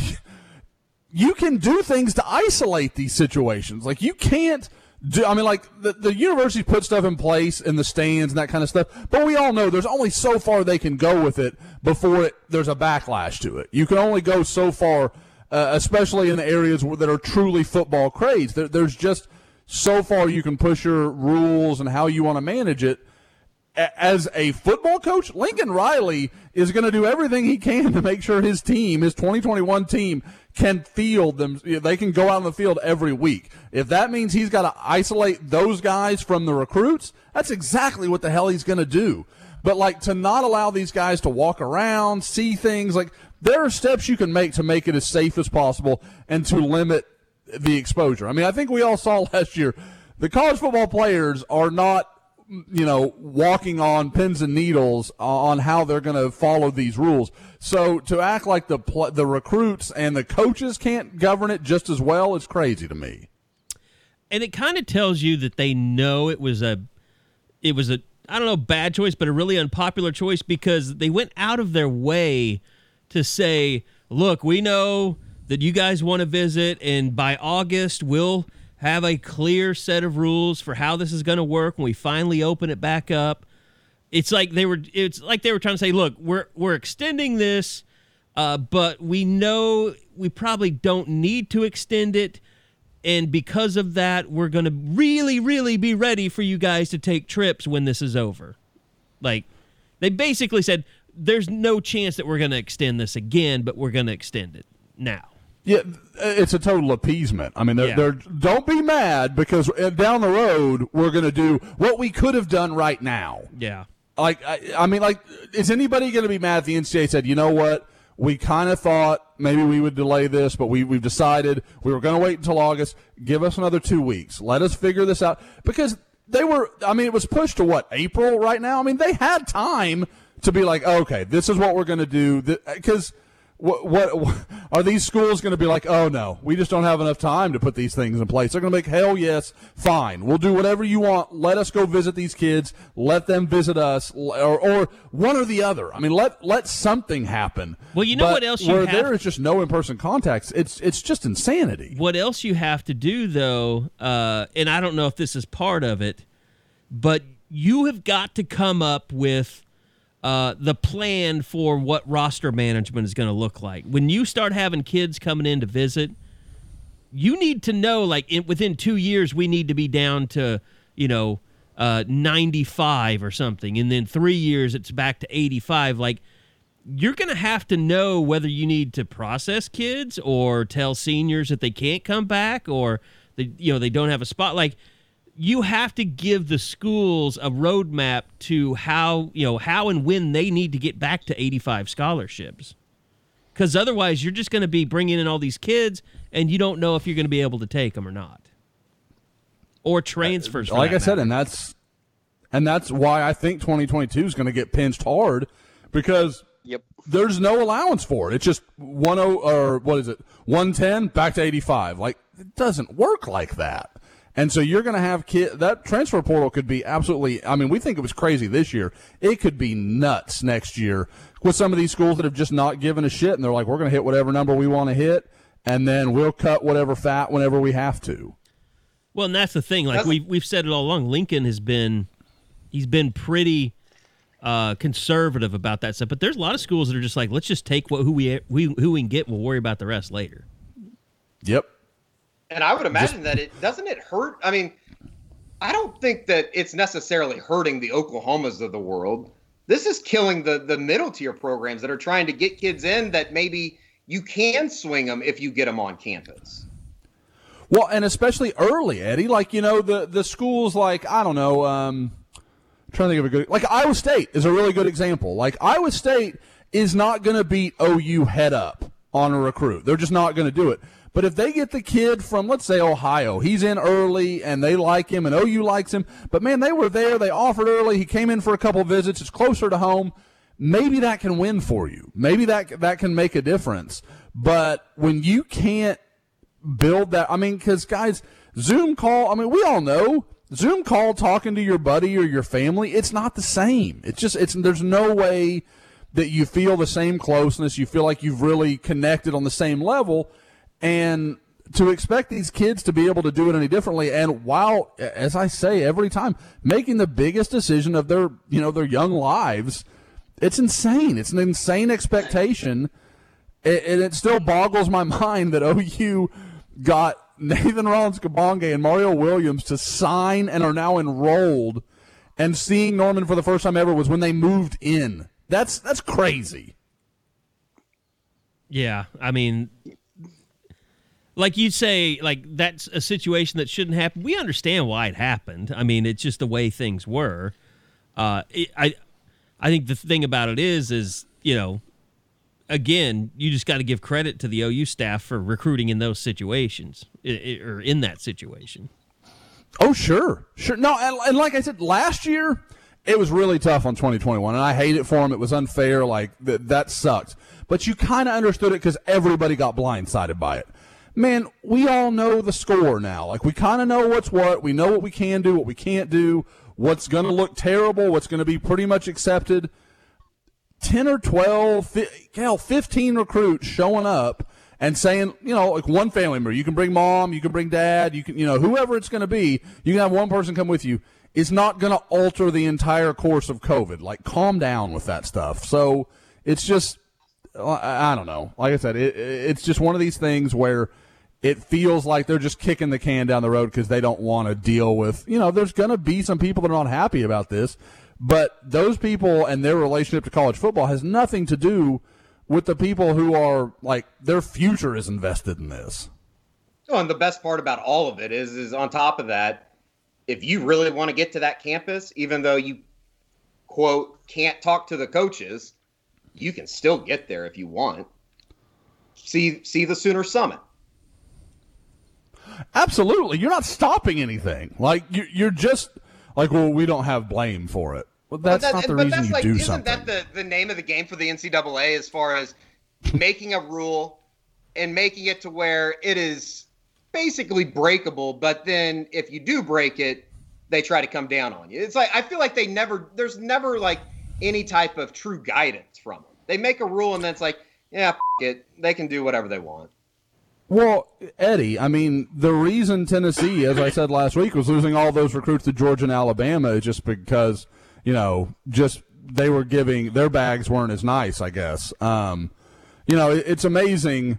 you can do things to isolate these situations. Like you can't do I mean like the, the university put stuff in place in the stands and that kind of stuff, but we all know there's only so far they can go with it before it, there's a backlash to it. You can only go so far uh, especially in the areas where, that are truly football crazed. There, there's just so far you can push your rules and how you want to manage it as a football coach, Lincoln Riley is going to do everything he can to make sure his team, his 2021 team, can field them. They can go out on the field every week. If that means he's got to isolate those guys from the recruits, that's exactly what the hell he's going to do. But like to not allow these guys to walk around, see things, like there are steps you can make to make it as safe as possible and to limit the exposure. I mean, I think we all saw last year the college football players are not you know, walking on pins and needles on how they're going to follow these rules. So to act like the the recruits and the coaches can't govern it just as well is crazy to me. And it kind of tells you that they know it was a it was a I don't know bad choice, but a really unpopular choice because they went out of their way to say, "Look, we know that you guys want to visit and by August we'll have a clear set of rules for how this is going to work when we finally open it back up. It's like they were it's like they were trying to say, look, we're we're extending this, uh, but we know we probably don't need to extend it. And because of that, we're going to really, really be ready for you guys to take trips when this is over. Like, they basically said, there's no chance that we're going to extend this again, but we're going to extend it now. Yeah, it's a total appeasement. I mean, they're, yeah. they're don't be mad because uh, down the road we're going to do what we could have done right now. Yeah. Like I, I mean, like, is anybody going to be mad if the NCAA said, you know what? We kind of thought maybe we would delay this, but we, we've decided we were going to wait until August. Give us another two weeks. Let us figure this out. Because they were, I mean, it was pushed to what, April right now? I mean, they had time to be like, okay, this is what we're going to do. Because – what, what, are these schools going to be like? Oh no, we just don't have enough time to put these things in place. They're going to make hell yes, fine. We'll do whatever you want. Let us go visit these kids. Let them visit us, or, or one or the other. I mean, let let something happen. Well, you know but what else? You where have, there is just no in person contacts, it's it's just insanity. What else you have to do though? Uh, and I don't know if this is part of it, but you have got to come up with uh, the plan for what roster management is going to look like. When you start having kids coming in to visit, you need to know like in, within two years we need to be down to you know uh, 95 or something, and then three years it's back to 85. Like you're going to have to know whether you need to process kids or tell seniors that they can't come back or they you know they don't have a spot like you have to give the schools a roadmap to how you know how and when they need to get back to 85 scholarships because otherwise you're just going to be bringing in all these kids and you don't know if you're going to be able to take them or not or transfers uh, like i matter. said and that's and that's why i think 2022 is going to get pinched hard because Yep. There's no allowance for it. It's just 10 or what is it? 110 back to 85. Like it doesn't work like that. And so you're going to have kid that transfer portal could be absolutely. I mean, we think it was crazy this year. It could be nuts next year with some of these schools that have just not given a shit, and they're like, we're going to hit whatever number we want to hit, and then we'll cut whatever fat whenever we have to. Well, and that's the thing. Like we've we've said it all along. Lincoln has been he's been pretty uh, conservative about that stuff. But there's a lot of schools that are just like, let's just take what who we, we who we can get. We'll worry about the rest later. Yep. And I would imagine Just, that it doesn't it hurt. I mean, I don't think that it's necessarily hurting the Oklahomas of the world. This is killing the the middle tier programs that are trying to get kids in that maybe you can swing them if you get them on campus. Well, and especially early, Eddie. Like you know the the schools like I don't know. Um, I'm trying to think of a good like Iowa State is a really good example. Like Iowa State is not going to beat OU head up on a recruit. They're just not going to do it. But if they get the kid from, let's say, Ohio, he's in early and they like him and OU likes him, but man, they were there, they offered early, he came in for a couple visits, it's closer to home. Maybe that can win for you. Maybe that that can make a difference. But when you can't build that, I mean, because guys, Zoom call, I mean, we all know Zoom call talking to your buddy or your family, it's not the same. It's just, it's, there's no way that you feel the same closeness. You feel like you've really connected on the same level and to expect these kids to be able to do it any differently and while as i say every time making the biggest decision of their you know their young lives it's insane. It's an insane expectation. And it still boggles my mind that ou got nathan rollins kabonge and mario williams to sign and are now enrolled and seeing norman for the first time ever was when they moved in. That's that's crazy. Yeah i mean like you say, like that's a situation that shouldn't happen. We understand why it happened. I mean, it's just the way things were. Uh, it, I I think the thing about it is, is you know, again, you just got to give credit to the OU staff for recruiting in those situations or in that situation. Oh, sure, sure. No, and, and like I said, last year it was really tough on 2021, and I hate it for them. It was unfair. Like th- that sucked. But you kind of understood it because everybody got blindsided by it. Man, we all know the score now. Like we kind of know what's what. We know what we can do, what we can't do, what's going to look terrible, what's going to be pretty much accepted. 10 or 12, hell, 15 recruits showing up and saying, you know, like one family member, you can bring mom, you can bring dad, you can, you know, whoever it's going to be, you can have one person come with you, is not going to alter the entire course of COVID. Like, calm down with that stuff. So it's just, I don't know. Like I said, it, it's just one of these things where it feels like they're just kicking the can down the road because they don't want to deal with, you know, there's going to be some people that are not happy about this. But those people and their relationship to college football has nothing to do with the people who are like their future is invested in this. Oh, and the best part about all of it is, is on top of that, if you really want to get to that campus, even though you quote can't talk to the coaches, you can still get there if you want. See, see the Sooner Summit. Absolutely, you're not stopping anything. Like you're just like, well, we don't have blame for it. Well, that's that, not the reason you like, do isn't something. Isn't that the, the name of the game for the NCAA as far as making a rule and making it to where it is basically breakable, but then if you do break it, they try to come down on you. It's like I feel like they never there's never like any type of true guidance from them. They make a rule and then it's like, yeah, it. They can do whatever they want. Well, Eddie, I mean, the reason Tennessee, as I said last week, was losing all those recruits to Georgia and Alabama is just because, you know, just they were giving their bags weren't as nice, I guess. Um, you know, it's amazing.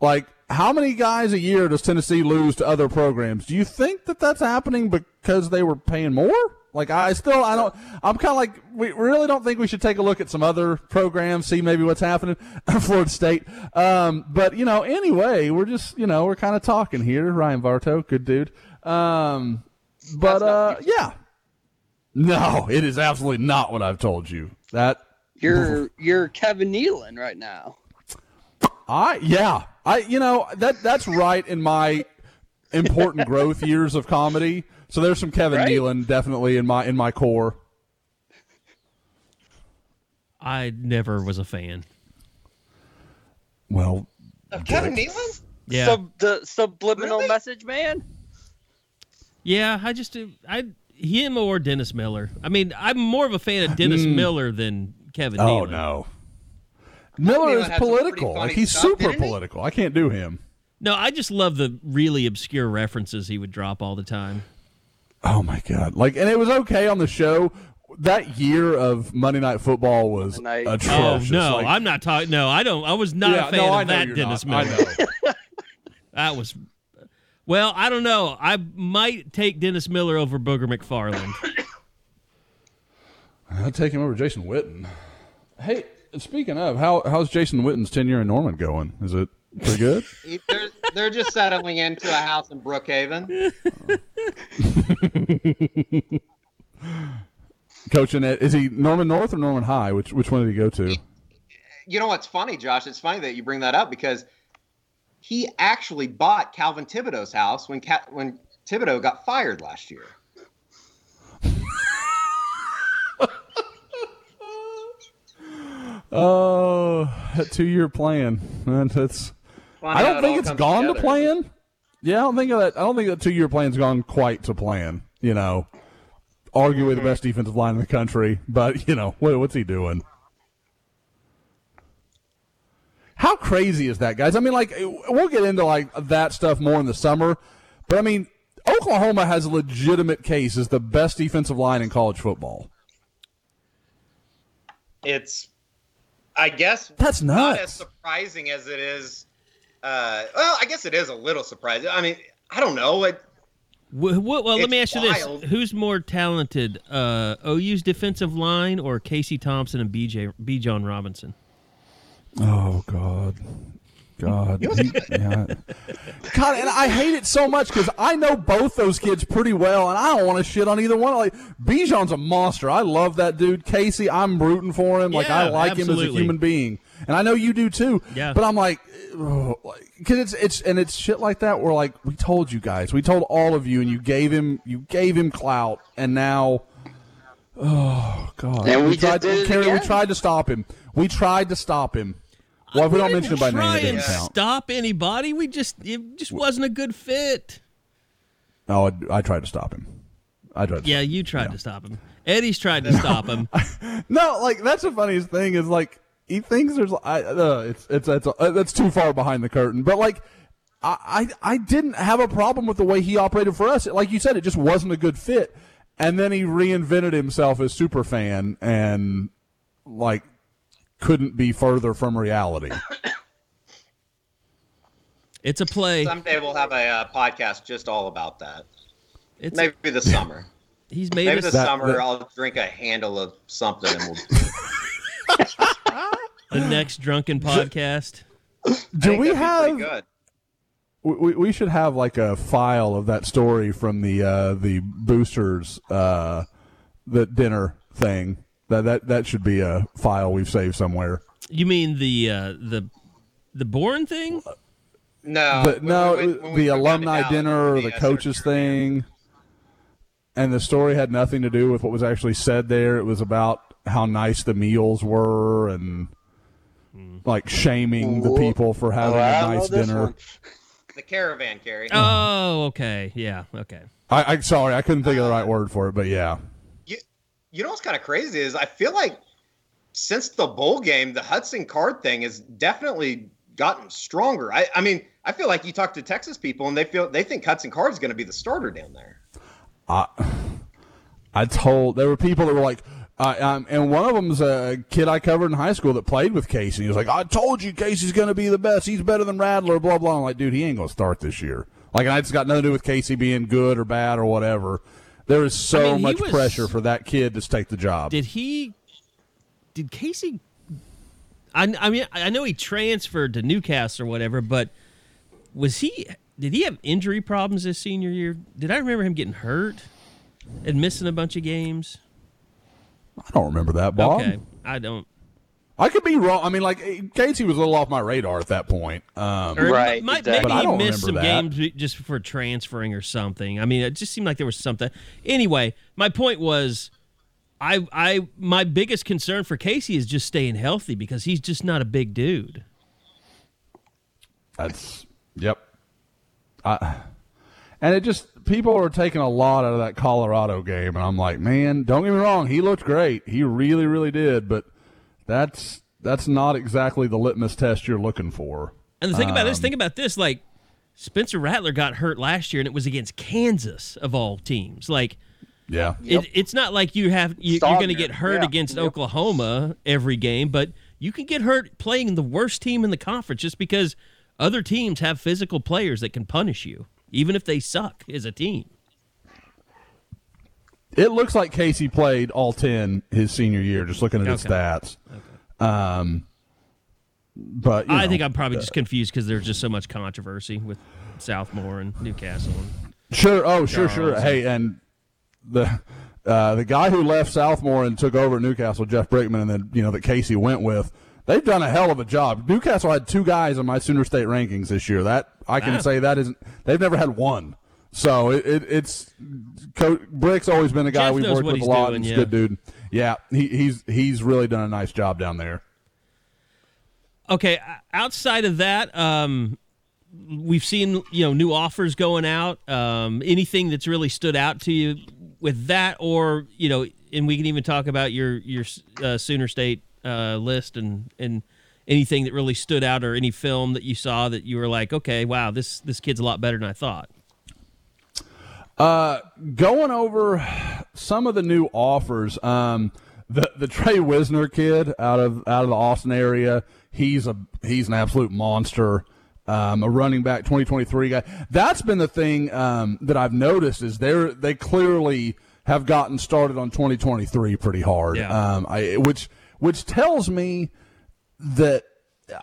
Like, how many guys a year does Tennessee lose to other programs? Do you think that that's happening because they were paying more? Like I still I don't I'm kind of like we really don't think we should take a look at some other programs, see maybe what's happening at Florida State. Um, but you know, anyway, we're just you know we're kind of talking here. Ryan Varto, good dude. Um, but uh, yeah, no, it is absolutely not what I've told you. That you're you're Kevin Nealon right now. I yeah I you know that that's right in my important growth years of comedy. So there's some Kevin right? Nealon definitely in my in my core. I never was a fan. Well, of Kevin Nealon? Yeah. Sub, the subliminal really? message man? Yeah, I just I him or Dennis Miller. I mean, I'm more of a fan of Dennis mm. Miller than Kevin oh, Nealon. Oh no. Miller is political. Like he's stuff, super political. He? I can't do him. No, I just love the really obscure references he would drop all the time. Oh my god! Like, and it was okay on the show. That year of Monday Night Football was atrocious. Oh no, like, I'm not talking. No, I don't. I was not yeah, a fan no, of that Dennis not. Miller. that was. Well, I don't know. I might take Dennis Miller over Booger McFarland. I'd take him over Jason Witten. Hey, speaking of, how how's Jason Witten's tenure in Norman going? Is it pretty good? they're, they're just settling into a house in Brookhaven. Coaching it is he Norman North or Norman High? Which which one did he go to? You know what's funny, Josh? It's funny that you bring that up because he actually bought Calvin Thibodeaux's house when when Thibodeau got fired last year. Uh, oh, that two-year plan. That's. I don't think it's gone together. to plan. Yeah, I don't think that. I don't think that two year plan's gone quite to plan. You know, arguably the best defensive line in the country, but you know what, what's he doing? How crazy is that, guys? I mean, like we'll get into like that stuff more in the summer, but I mean, Oklahoma has a legitimate case as the best defensive line in college football. It's, I guess, that's nuts. not as surprising as it is uh, well, I guess it is a little surprising. I mean, I don't know. It, well, well let me ask you this: Who's more talented, uh, OU's defensive line or Casey Thompson and BJ Bijan Robinson? Oh God, God. He- yeah. God, and I hate it so much because I know both those kids pretty well, and I don't want to shit on either one. Like Bijan's a monster. I love that dude. Casey, I'm rooting for him. like I Yeah, like him as a human being, and I know you do too. Yeah. But I'm like, oh, because it's it's and it's shit like that. Where like we told you guys, we told all of you, and you gave him you gave him clout, and now. Oh God! And we just tried, did it we tried to stop him. We tried to stop him. Well, if we don't mention it by name, it and count. stop anybody. We just it just wasn't a good fit. Oh, I, I tried to stop him. I tried. To Yeah, you tried to stop him. Eddie's tried to stop him. No, like that's the funniest thing is like he thinks there's. I uh, it's it's it's uh, that's too far behind the curtain. But like. I, I I didn't have a problem with the way he operated for us. Like you said, it just wasn't a good fit. And then he reinvented himself as super fan and like couldn't be further from reality. It's a play. Someday we'll have a uh, podcast just all about that. It's Maybe the summer. he's made Maybe us this That- summer that- I'll drink a handle of something and we'll. the next drunken podcast. Do think we have good. We, we should have like a file of that story from the uh, the boosters uh, the dinner thing. That that that should be a file we've saved somewhere. You mean the uh, the the born thing? No, The, when no, we went- when we the went alumni Dallas, dinner or the, the coaches secretary. thing, and the story had nothing to do with what was actually said there. It was about how nice the meals were and like shaming the people for having Oh, I a nice dinner. one. The caravan, Carrie. Oh, okay. Yeah, okay. I, I sorry, I couldn't think of the right word for it, but yeah. You, know what's kind of crazy is I feel like since the bowl game, the Hudson Card thing has definitely gotten stronger. I, I mean, I feel like you talk to Texas people and they feel they think Hudson Card is going to be the starter down there. I told there were people that were like, uh, um, and one of them them's a kid I covered in high school that played with Casey. He was like, "I told you Casey's going to be the best. He's better than Rattler." Blah blah. I'm like, dude, he ain't going to start this year. Like, and it's got nothing to do with Casey being good or bad or whatever. There is so I mean, much was- pressure for that kid to take the job. Did he? Did Casey? I, I mean, I know he transferred to Newcastle or whatever, but was he? Did he have injury problems this senior year? Did I remember him getting hurt and missing a bunch of games? I don't remember that, Bob. Okay, I don't. I could be wrong. I mean, like Casey was a little off my radar at that point. Um, Right, might, exactly. Maybe he missed some that. games just for transferring or something. I mean, it just seemed like there was something. Anyway, my point was, I, I, my biggest concern for Casey is just staying healthy because he's just not a big dude. That's yep. I, and it just people are taking a lot out of that Colorado game, and I'm like, man, don't get me wrong, he looked great, he really, really did, but that's that's not exactly the litmus test you're looking for. And the thing about Um, this, think about this, like Spencer Rattler got hurt last year, and it was against Kansas of all teams. Like Yeah, it, it's not like you have you, you're going to get hurt yeah, against yep. Oklahoma every game, but you can get hurt playing the worst team in the conference just because other teams have physical players that can punish you, even if they suck as a team. it looks like Casey played all ten his senior year. Just looking at his stats. Um, but I know, think I'm probably just confused because there's just so much controversy with Southmoore and Newcastle. And, Sure. Oh, sure, sure. Charles. Hey, and the uh, the guy who left Southmoore and took over at Newcastle, Jeff Brickman, and then you know that Casey went with. They've done a hell of a job. Newcastle had two guys in my Sooner State rankings this year. That I can Wow. say that isn't. They've never had one. So it, it, it's Co- Brick's always been a guy Jeff we've worked with a lot. doing, and he's yeah. good dude. Yeah, he, he's he's really done a nice job down there. Okay, outside of that, um, we've seen you know new offers going out. Um, anything that's really stood out to you with that, or you know, and we can even talk about your your uh, Sooner State uh, list and and anything that really stood out, or any film that you saw that you were like, okay, wow, this this kid's a lot better than I thought. Going over some of the new offers. Um, the the Tre Wisner kid out of out of the Austin area, he's a he's an absolute monster. Um, a running back, 2023 guy. That's been the thing um, that I've noticed is they they clearly have gotten started on 2023 pretty hard. Yeah. Um, I, which which tells me that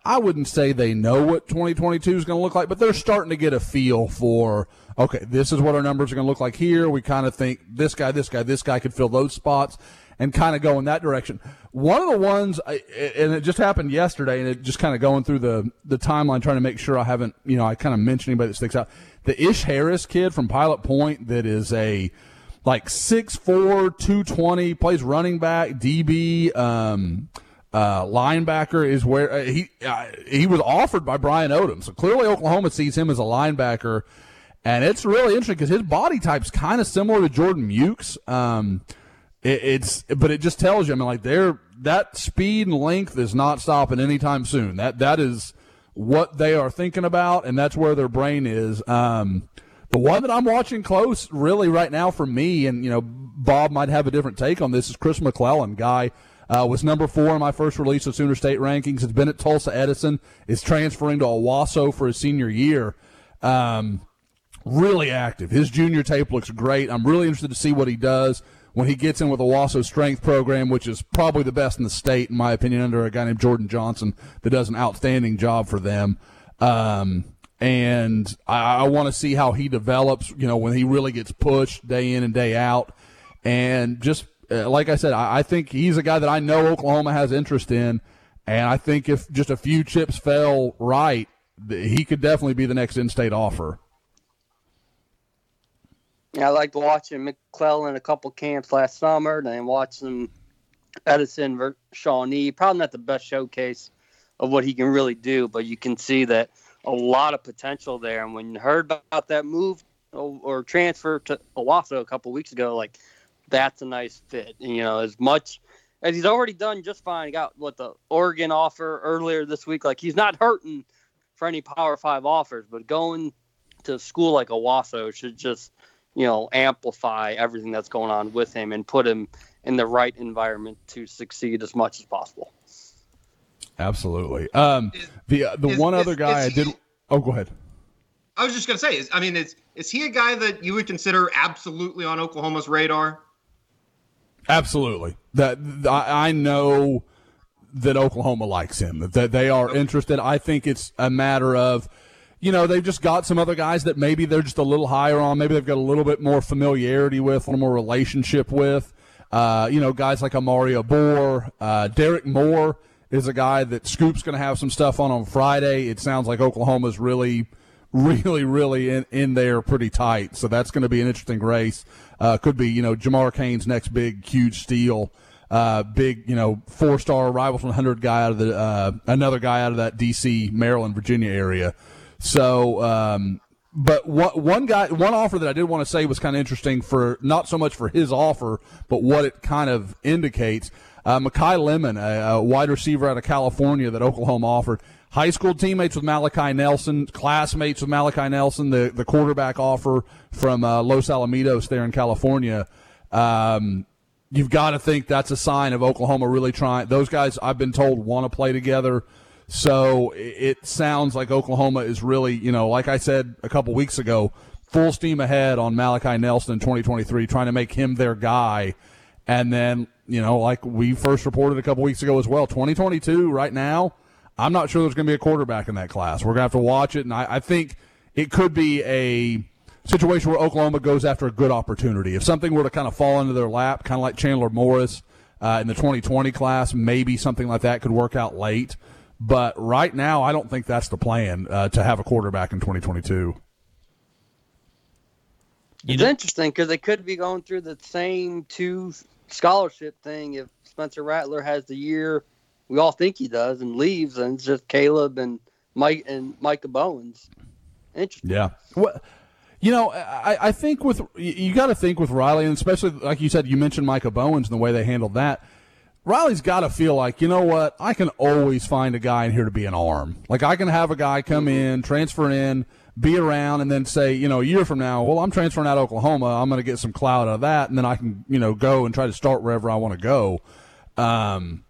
I wouldn't say they know what 2022 is going to look like, but they're starting to get a feel for okay, this is what our numbers are going to look like here. We kind of think this guy, this guy, this guy could fill those spots and kind of go in that direction. One of the ones, and it just happened yesterday, and it just kind of going through the the timeline, trying to make sure I haven't, you know, I kind of mentioned anybody that sticks out. The Ish Harris kid from Pilot Point that is a like 6'4", 220, plays running back, DB, um, uh, linebacker is where uh, he uh, he was offered by Brian Odom. So clearly Oklahoma sees him as a linebacker, and it's really interesting because his body type's kind of similar to Jordan Mukes. Um, it, it's but it just tells you, I mean, like they're that speed and length is not stopping anytime soon. That that is what they are thinking about, and that's where their brain is. Um, the one that I'm watching close, really, right now for me, and you know, Bob might have a different take on this, is Chris McClellan, guy uh, was number four in my first release of Sooner State rankings. Has been at Tulsa Edison. Is transferring to Owasso for his senior year. Um, really active. His junior tape looks great. I'm really interested to see what he does when he gets in with the strength program, which is probably the best in the state, in my opinion, under a guy named Jordan Johnson that does an outstanding job for them. Um, and I, I want to see how he develops, you know, when he really gets pushed day in and day out. And just Uh, like I said, I, I, think he's a guy that I know Oklahoma has interest in, and I think if just a few chips fell right, he could definitely be the next in-state offer. Yeah, I liked watching McClellan a couple camps last summer, and then watching Edison Shawnee. Probably not the best showcase of what he can really do, but you can see that a lot of potential there. And when you heard about that move or transfer to Owasso a couple weeks ago, like – that's a nice fit. You know, as much as he's already done just fine. He got what the Oregon offer earlier this week. Like he's not hurting for any Power Five offers, but going to school like Owasso should just you know amplify everything that's going on with him and put him in the right environment to succeed as much as possible. Absolutely. Um, the uh, the is, one is, other guy I did. Oh, go ahead. I was just gonna say, is I mean, is is he a guy that you would consider absolutely on Oklahoma's radar? Absolutely. That I know that Oklahoma likes him. That they are interested. I think it's a matter of, you know, they've just got some other guys that maybe they're just a little higher on. Maybe they've got a little bit more familiarity with, a little more relationship with. Uh, you know, guys like Amario Bohr, uh, Derrick Moore is a guy that Scoop's going to have some stuff on on Friday. It sounds like Oklahoma's really really, really in, in there pretty tight. So that's going to be an interesting race. Uh, could be, you know, Jamar Cain's next big, huge steal. Uh, big, you know, four star arrival from 100 guy out of the, uh, another guy out of that D.C., Maryland, Virginia area. So, um, but one, one guy, one offer that I did want to say was kind of interesting for not so much for his offer, but what it kind of indicates. Uh, Makai Lemon, a, a wide receiver out of California that Oklahoma offered high school teammates with Malachi Nelson, classmates with Malachi Nelson, the, the quarterback offer from uh, Los Alamitos there in California. Um, you've got to think that's a sign of Oklahoma really trying. Those guys, I've been told, want to play together. So it sounds like Oklahoma is really, you know, like I said a couple weeks ago, full steam ahead on Malachi Nelson in 2023, trying to make him their guy. And then, you know, like we first reported a couple weeks ago as well, 2022 right now – I'm not sure there's going to be a quarterback in that class. We're going to have to watch it, and I, I think it could be a situation where Oklahoma goes after a good opportunity. If something were to kind of fall into their lap, kind of like Chandler Morris uh, in the 2020 class, maybe something like that could work out late. But right now, I don't think that's the plan uh, to have a quarterback in 2022. It's interesting because they could be going through the same two scholarship thing if Spencer Rattler has the year we all think he does and leaves, and it's just Caleb and Mike and Micah Bowens. Interesting. Yeah. Well, you know, I, I think with you got to think with Riley, and especially like you said, you mentioned Micah Bowens and the way they handled that. Riley's got to feel like, you know what, I can always find a guy in here to be an arm. Like I can have a guy come in, transfer in, be around, and then say, you know, a year from now, well, I'm transferring out of Oklahoma. I'm going to get some clout out of that, and then I can, you know, go and try to start wherever I want to go. Um,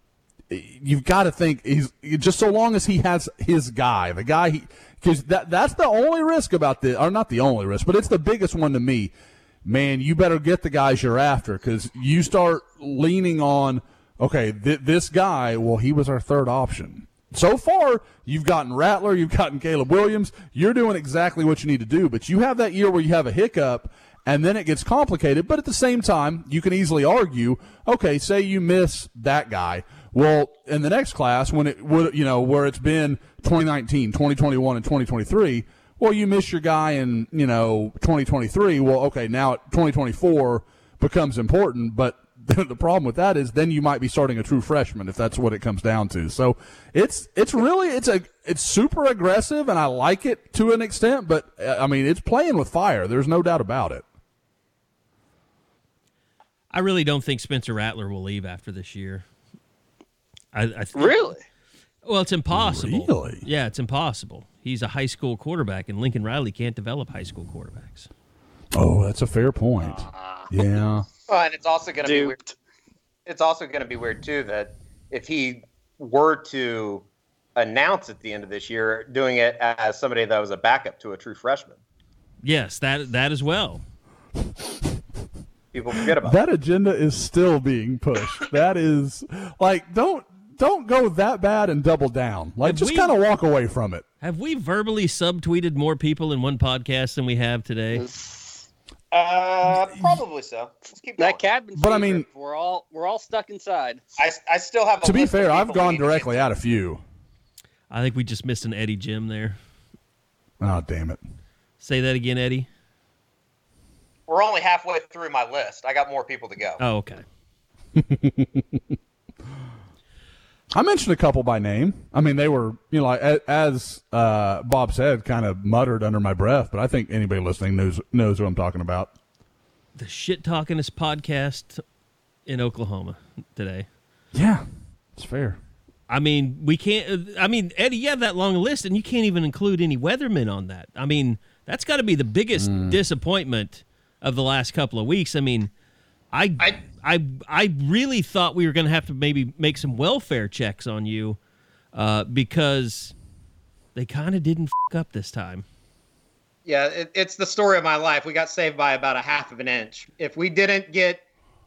you've got to think he's just so long as he has his guy, the guy he because that that's the only risk about this, or not the only risk, but it's the biggest one to me. Man, you better get the guys you're after because you start leaning on okay, th- this guy. Well, he was our third option. so far, you've gotten Rattler, you've gotten Caleb Williams. You're doing exactly what you need to do, but you have that year where you have a hiccup and then it gets complicated. But at the same time, you can easily argue, okay, say you miss that guy. Well, in the next class, when it would, you know, where it's been 2019, 2021, and 2023, well, you miss your guy in, you know, 2023. Well, okay, now 2024 becomes important, but the problem with that is then you might be starting a true freshman if that's what it comes down to. So it's it's really it's a it's super aggressive and I like it to an extent, but uh, I mean it's playing with fire. There's no doubt about it. I really don't think Spencer Rattler will leave after this year. I, I think, Really? Well, it's impossible. Really? Yeah, it's impossible. He's a high school quarterback, and Lincoln Riley can't develop high school quarterbacks. Oh, that's a fair point. Ah. Yeah. Well, and it's also going to be weird. It's also going to be weird too that if he were to announce at the end of this year, doing it as somebody that was a backup to a true freshman, Yes, that that as well. people forget about That agenda is still being pushed. that is like don't don't go that bad and double down. Like Have just kind of walk away from it. Have we verbally subtweeted more people in one podcast than we have today? Uh, probably so. Let's keep going. That cabin. But I mean- we're all we're all stuck inside. I, I still have. A To be fair, I've gone need to get directly to. at a few. I think we just missed an Eddie Jim there. Oh damn it. Say that again, Eddie. We're only halfway through my list. I got more people to go. Oh, okay. I mentioned a couple by name. I mean, they were, you know, like as uh, Bob said, kind of muttered under my breath, but I think anybody listening knows knows who I'm talking about. The shit talkingest podcast in Oklahoma today. Yeah, it's fair. I mean, we can't. I mean, Eddie, you have that long list, and you can't even include any weathermen on that. I mean, that's got to be the biggest disappointment of the last couple of weeks. I mean, I, I, I- I, really thought we were going to have to maybe make some welfare checks on you, uh, because they kind of didn't f- up this time. Yeah, it, it's the story of my life. We got saved by about a half of an inch. If we didn't get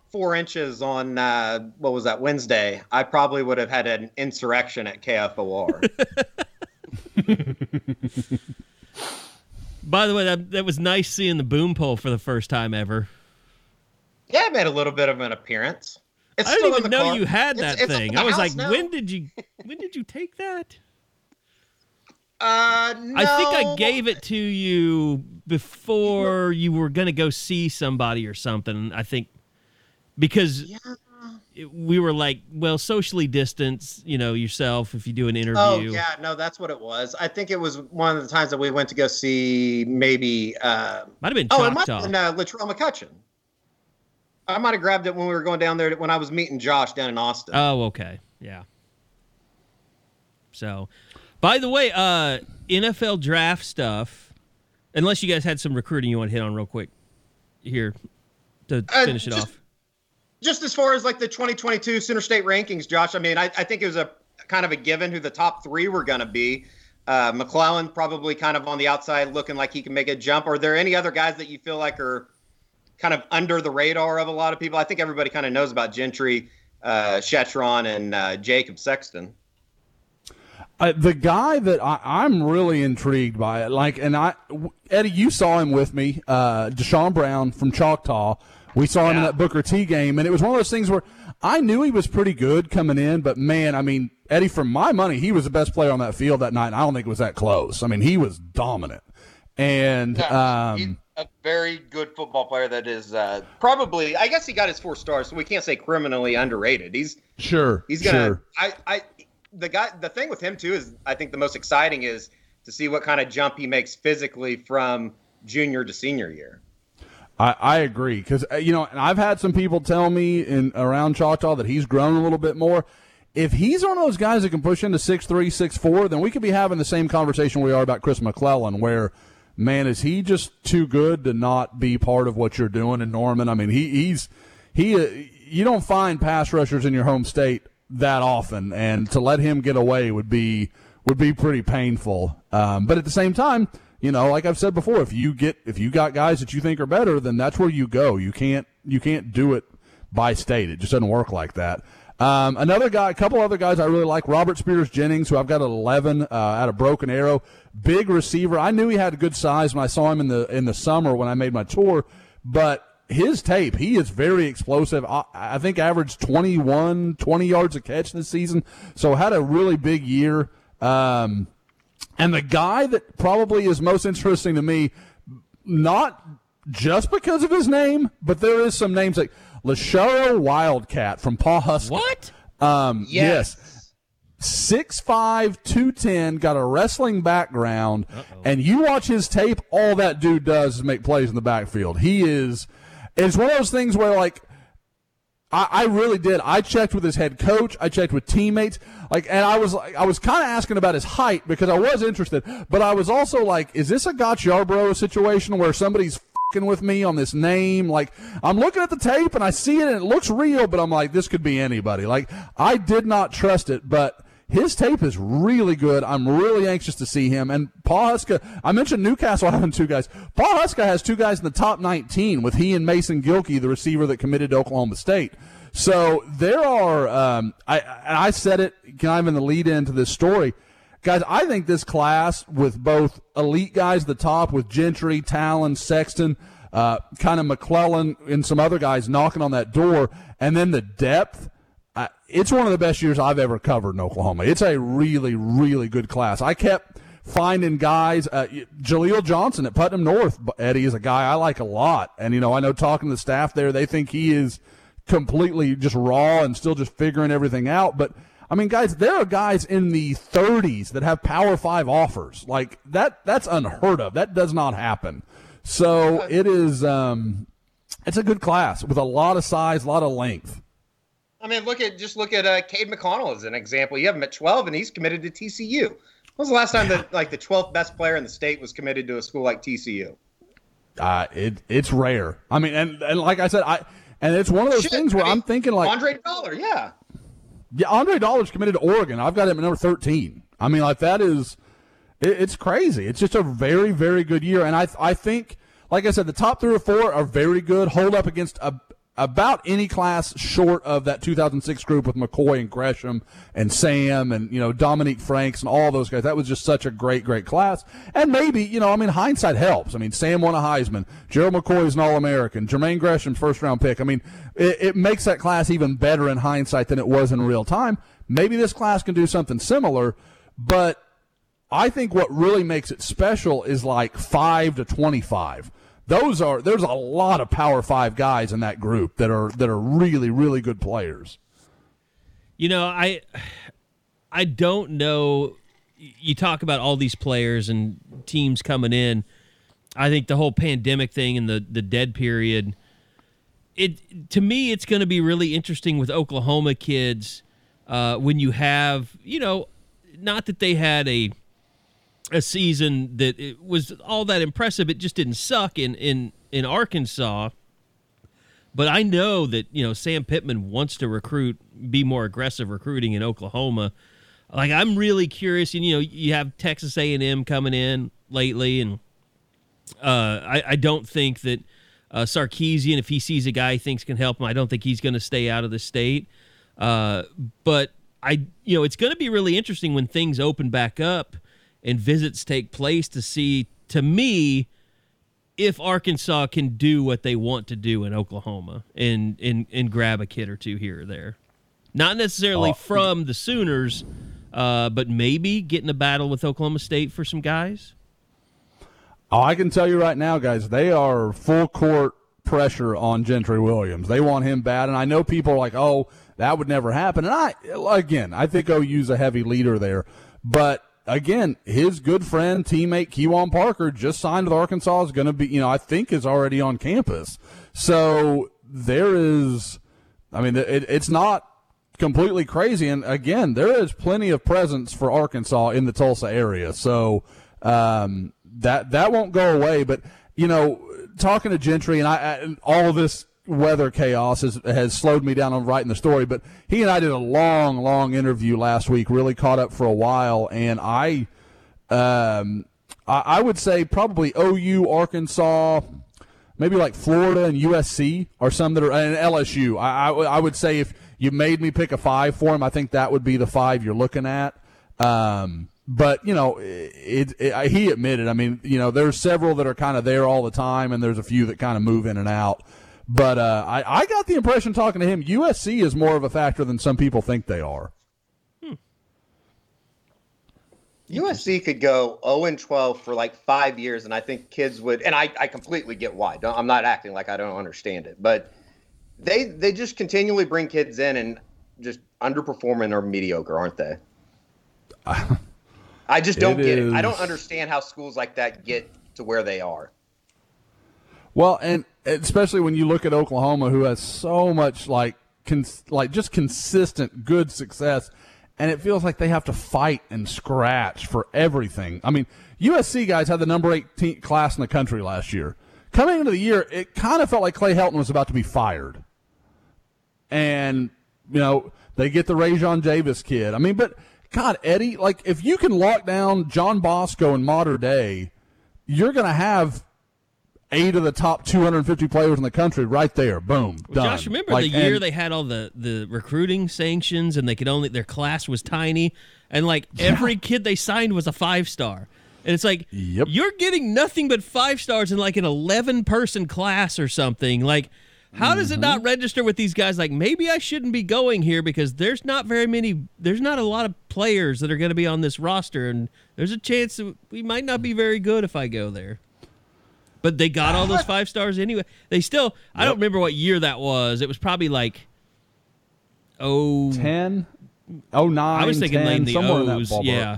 four inches on uh, what was that Wednesday, I probably would have had an insurrection at KFOR. By the way, that, that was nice seeing the boom pole for the first time ever. Yeah, I made a little bit of an appearance. It's I didn't even know car. you had that it's thing. in the I was like, now. when did you when did you take that? Uh, no. I think I gave it to you before you were going to go see somebody or something. I think because it- we were like, well, socially distance, you know, yourself if you do an interview. Oh yeah, no, that's what it was. I think it was one of the times that we went to go see maybe. Uh, Might have been oh, it might Choctaw. have been uh, Latrell McCutcheon. I might have grabbed it when we were going down there when I was meeting Josh down in Austin. Oh, okay. Yeah. So, by the way, uh, NFL draft stuff, unless you guys had some recruiting you want to hit on real quick here to Uh, finish it off. just as far as like the 2022 Center State rankings, Josh, I mean, I, I think it was a kind of a given who the top three were going to be. Uh, McClellan probably kind of on the outside looking like he can make a jump. Are there any other guys that you feel like are kind of under the radar of a lot of people? I think everybody kind of knows about Gentry, uh, Shettron, and uh, Jacob Sexton. Uh, the guy that I, I'm really intrigued by it, like, and I, Eddie, you saw him with me, uh, Deshaun Brown from Choctaw. We saw him in that Booker T game, and it was one of those things where I knew he was pretty good coming in, but man, I mean, Eddie, for my money, he was the best player on that field that night. And I don't think it was that close. I mean, he was dominant, and he's um, a very good football player that is uh, probably, I guess he got his four stars, so we can't say criminally underrated. He's sure, He's gonna. sure. I, I, the guy. The thing with him too is, I think the most exciting is to see what kind of jump he makes physically from junior to senior year. I, I agree because you know, and I've had some people tell me in around Choctaw that he's grown a little bit more. If he's one of those guys that can push into six three, six four, then we could be having the same conversation we are about Chris McClellan, where man is he just too good to not be part of what you're doing in Norman? I mean, he he's he. Uh, you don't find pass rushers in your home state that often, and to let him get away would be would be pretty painful. Um, but at the same time, you know, like I've said before, if you get if you got guys that you think are better, then that's where you go. You can't you can't do it by state. It just doesn't work like that. Um, another guy, a couple other guys I really like, Robert Spears Jennings, who I've got at 11 uh, out of Broken Arrow, big receiver. I knew he had a good size when I saw him in the in the summer when I made my tour, but his tape, he is very explosive. I, I think averaged 21, 20 yards a catch this season, so had a really big year. Um, and the guy that probably is most interesting to me, not just because of his name, but there is some names like Lasharo Wildcat from Pawhuska. What? Um, Yes. yes. 6'5", 210, got a wrestling background, and you watch his tape, all that dude does is make plays in the backfield. He is, it's one of those things where like, I, I really did. I checked with his head coach. I checked with teammates. Like, and I was like, I was kind of asking about his height because I was interested, but I was also like, is this a Gotch Yarbrough situation where somebody's with me on this name? Like, I'm looking at the tape and I see it and it looks real, but I'm like, this could be anybody. Like, I did not trust it, but his tape is really good. I'm really anxious to see him. And Pawhuska, I mentioned Newcastle having two guys. Pawhuska has two guys in the top 19 with he and Mason Gilkey, the receiver that committed to Oklahoma State. So there are, um, I, I said it kind of in the lead into this story. Guys, I think this class with both elite guys at the top with Gentry, Talyn, Sexton, uh, kind of McClellan and some other guys knocking on that door, and then the depth – uh, it's one of the best years I've ever covered in Oklahoma. It's a really, really good class. I kept finding guys. Uh, Jaleel Johnson at Putnam North, Eddie is a guy I like a lot, and you know I know talking to the staff there, they think he is completely just raw and still just figuring everything out. But I mean, guys, there are guys in the 30s that have Power Five offers. Like that, that's unheard of. That does not happen. So it is. Um, it's a good class with a lot of size, a lot of length. I mean, look at just look at uh, Cade McConnell as an example. You have him at 12, and he's committed to TCU. When was the last time that like the 12th best player in the state was committed to a school like TCU? Uh, it it's rare. I mean, and, and like I said, I and it's one of those Shit, things where I mean, I'm thinking like Andre Dollar, yeah. Yeah, Andre Dollar's committed to Oregon. I've got him at number 13. I mean, like that is it, it's crazy. It's just a very very good year, and I I think like I said, the top three or four are very good. Hold up against a about any class short of that 2006 group with McCoy and Gresham and Sam and you know Dominique Franks and all those guys. That was just such a great, great class. And maybe you know, I mean, hindsight helps. I mean, Sam won a Heisman. Gerald McCoy is an All-American. Jermaine Gresham, first round pick. I mean, it, it makes that class even better in hindsight than it was in real time. Maybe this class can do something similar, but I think what really makes it special is like five to twenty-five those are there's a lot of power five guys in that group that are that are really really good players. You know i i don't know. You talk about all these players and teams coming in. I think the whole pandemic thing and the the dead period it to me it's going to be really interesting with oklahoma kids uh, when you have you know not that they had a a season that it was all that impressive. It just didn't suck in in in Arkansas. But I know that you know Sam Pittman wants to recruit, be more aggressive recruiting in Oklahoma. Like I'm really curious, and you know you have Texas A&M coming in lately, and uh, I, I don't think that uh, Sarkisian, if he sees a guy he thinks can help him, I don't think he's going to stay out of the state. Uh, but I, you know, it's going to be really interesting when things open back up and visits take place to see, to me, if Arkansas can do what they want to do in Oklahoma and and, and grab a kid or two here or there. Not necessarily Oh. from the Sooners, uh, but maybe get in a battle with Oklahoma State for some guys. oh i can tell you right now guys they are full court pressure on gentry williams they want him bad and i know people are like oh that would never happen and i again i think ou's a heavy leader there but again his good friend teammate Kewan parker just signed with arkansas is going to be you know i think is already on campus so there is I mean, it, it's not completely crazy. And again, there is plenty of presence for Arkansas in the Tulsa area. So um, that that won't go away. But you know, talking to Gentry and I, I all of this weather chaos has has slowed me down on writing the story. But he and I did a long, long interview last week. Really caught up for a while, and I. Um, I, I would say probably OU, Arkansas, maybe like Florida and USC are some that are and LSU. I, I, I would say if you made me pick a five for him. I think that would be the five you're looking at. Um, but you know, it, it, he admitted. I mean, you know, there's several that are kind of there all the time, and there's a few that kind of move in and out. But uh, I, I got the impression talking to him, USC is more of a factor than some people think they are. USC could go 0 and 12 for like five years, and I think kids would. And I, I completely get why. Don't, I'm not acting like I don't understand it, but they they just continually bring kids in and just underperforming or mediocre, aren't they? I just don't It get it. I don't understand how schools like that get to where they are. Well, and especially when you look at Oklahoma, who has so much like cons- like just consistent good success, and it feels like they have to fight and scratch for everything. I mean, USC guys had the number 18 class in the country last year. Coming into the year, it kind of felt like Clay Helton was about to be fired, and you know they get the Rajon Davis kid. I mean, but God, Eddie, like if you can lock down John Bosco in modern day, you're going to have eight of the top 250 players in the country right there. Boom, done. Josh, remember Like, the year and- they had all the the recruiting sanctions and they could only their class was tiny and like every kid they signed was a five star. And it's like Yep. you're getting nothing but five stars in like an 11 person class or something. Like how does Mm-hmm. it not register with these guys like maybe I shouldn't be going here because there's not very many there's not a lot of players that are going to be on this roster and there's a chance that we might not be very good if I go there. But they got all those five stars anyway. They still I don't remember what year that was. It was probably like oh 10, oh, 09, I was thinking 10, late the somewhere in that O's. ballpark. Yeah.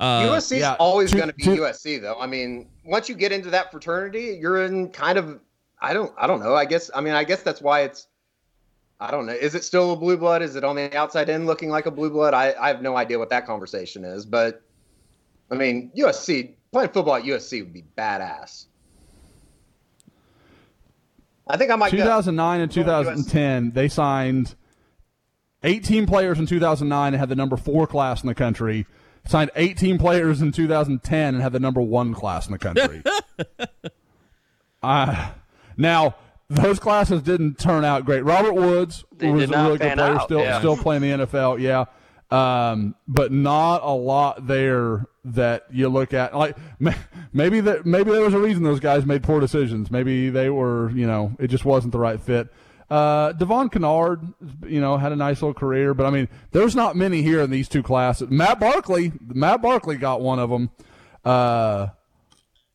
Uh, USC is yeah, always going to be USC, though. I mean, once you get into that fraternity, you're in kind of. I don't. I don't know. I guess. I mean, I guess that's why it's. I don't know. Is it still a blue blood? Is it on the outside in looking like a blue blood? I, I have no idea what that conversation is. But I mean, USC playing football at USC would be badass. I think I might. 2009 and Go USC. 2010, they signed 18 players in 2009 and had the number four class in the country. Signed 18 players in 2010 and had the number one class in the country. uh, now, those classes didn't turn out great. Robert Woods They was a really good player, out, still yeah. still playing the NFL. Yeah, um, but not a lot there that you look at. Like maybe that maybe there was a reason those guys made poor decisions. Maybe they were you know it just wasn't the right fit. Uh, Devon Kennard, you know, had a nice little career, but I mean, there's not many here in these two classes. Matt Barkley, Matt Barkley got one of them. Uh,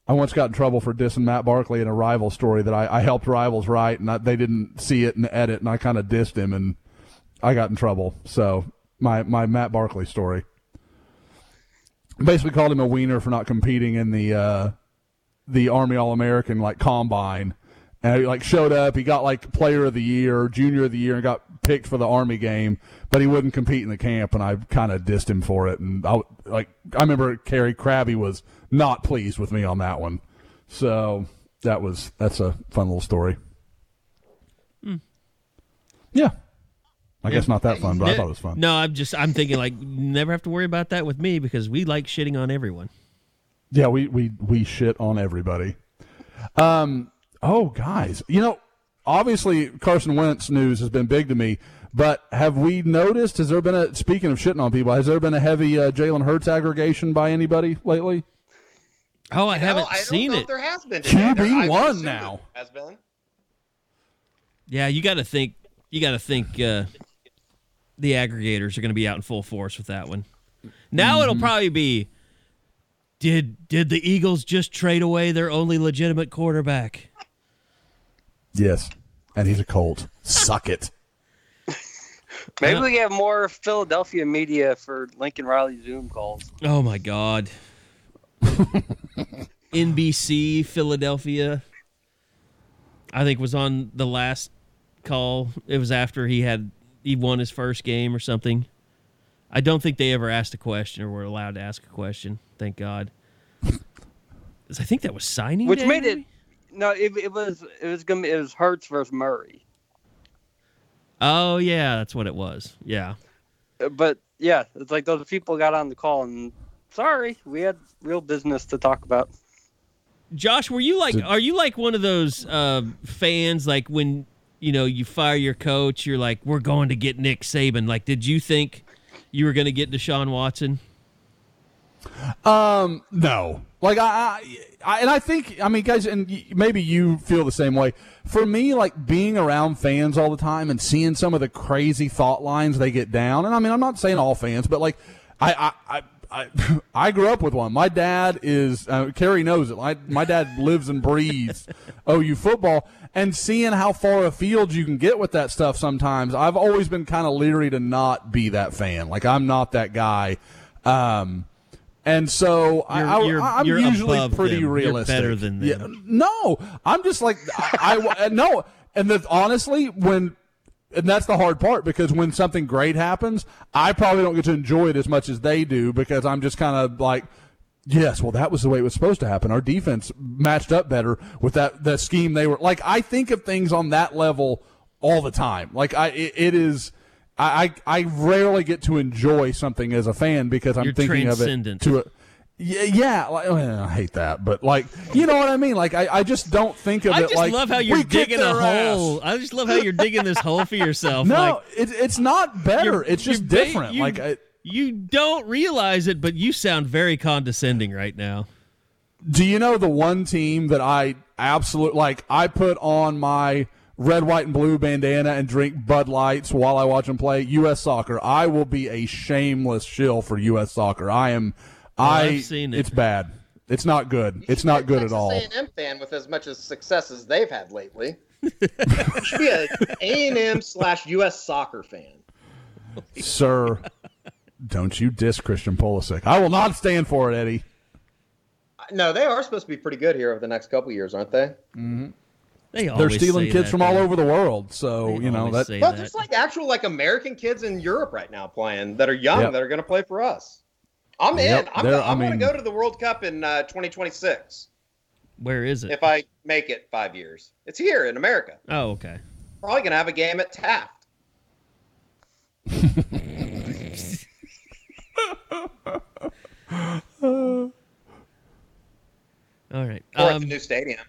I once got in trouble for dissing Matt Barkley in a rival story that I, I helped rivals write, and I, they didn't see it in the edit, and I kind of dissed him, and I got in trouble. So my my Matt Barkley story basically called him a wiener for not competing in the uh, the Army All American like combine, and he like showed up. He got like Player of the Year, Junior of the Year, and got picked for the Army game, but he wouldn't compete in the camp, and I kind of dissed him for it. And I like I remember Kerry Krabby was not pleased with me on that one, so that was that's a fun little story. Yeah. I guess not that fun, but I thought it was fun. No, I'm just I'm thinking like never have to worry about that with me because we like shitting on everyone. Yeah, we we we shit on everybody. Um. Oh, guys, you know, obviously Carson Wentz news has been big to me, but have we noticed? Has there been a speaking of shitting on people? Has there been a heavy uh, Jalen Hurts aggregation by anybody lately? Oh, I haven't No, I don't seen know it. If there has been. QB There- I would one now. Has been. Yeah, you got to think. You got to think. Uh, the aggregators are going to be out in full force with that one. Now Mm-hmm. it'll probably be. Did did the Eagles just trade away their only legitimate quarterback? Yes, and he's a Colt. Suck it. Maybe we have more Philadelphia media for Lincoln Riley Zoom calls. Oh my God. NBC Philadelphia. I think was on the last call. It was after he had he won his first game or something. I don't think they ever asked a question or were allowed to ask a question. Thank God. 'Cause I think that was signing, Which day, made it maybe? no, it, it was it was gonna be, it was Hurts versus Murray. Oh yeah, that's what it was. Yeah. Uh, But yeah, it's like those people got on the call and sorry, we had real business to talk about. Josh, were you like? Are you like one of those uh, fans like when you know, you fire your coach, you're like, we're going to get Nick Saban. Like, did you think you were going to get Deshaun Watson? Um, no. Like I, I, and I think I mean, guys, and maybe you feel the same way. For me, like being around fans all the time and seeing some of the crazy thought lines they get down, and I mean, I'm not saying all fans, but like I, I, I I, I grew up with one. My dad is uh, Kerry knows it. My my dad lives and breathes OU football, and seeing how far afield you can get with that stuff. Sometimes I've always been kind of leery to not be that fan. Like I'm not that guy. Um, and so you're, I, am usually pretty them. realistic. You're better than them. Yeah, no, I'm just like I, I no. And the, honestly, when and that's the hard part because when something great happens, I probably don't get to enjoy it as much as they do because I'm just kind of like, yes, well, that was the way it was supposed to happen. Our defense matched up better with that that scheme they were like. I think of things on that level all the time. Like I, it, it is. I, I rarely get to enjoy something as a fan because I'm You're thinking of it to a yeah, yeah like, well, I hate that, but like, you know what I mean? Like, I, I just don't think of I it just like love how you're digging a ass. hole. I just love how you're digging this hole for yourself. No, like, it, it's not better. It's just different. you- like, I, you don't realize it, but you sound very condescending right now. do you know the one team that I absolutely like? I put on my red, white, and blue bandana and drink Bud Lights while I watch them play U.S. Soccer. I will be a shameless shill for U.S. Soccer. I am. I. I've seen it. It's bad. It's not good. It's not good at all. A&M fan with as much as success as they've had lately. you should be a A&M slash U.S. soccer fan. Sir, don't you diss Christian Pulisic. I will not stand for it, Eddie. No, they are supposed to be pretty good here over the next couple years, aren't they? Mm-hmm. They are They're stealing say kids that, from all over the world. So, They you know, always that say But that. there's like actual like American kids in Europe right now playing that are young Yep. that are going to play for us. I'm Yep, in. I'm, they're- go- I I'm going to go to the World Cup in uh, 2026 Where is it? if I make it five years. It's here in America. oh, okay. Probably going to have a game at Taft. All right. Or at Um, the new stadium,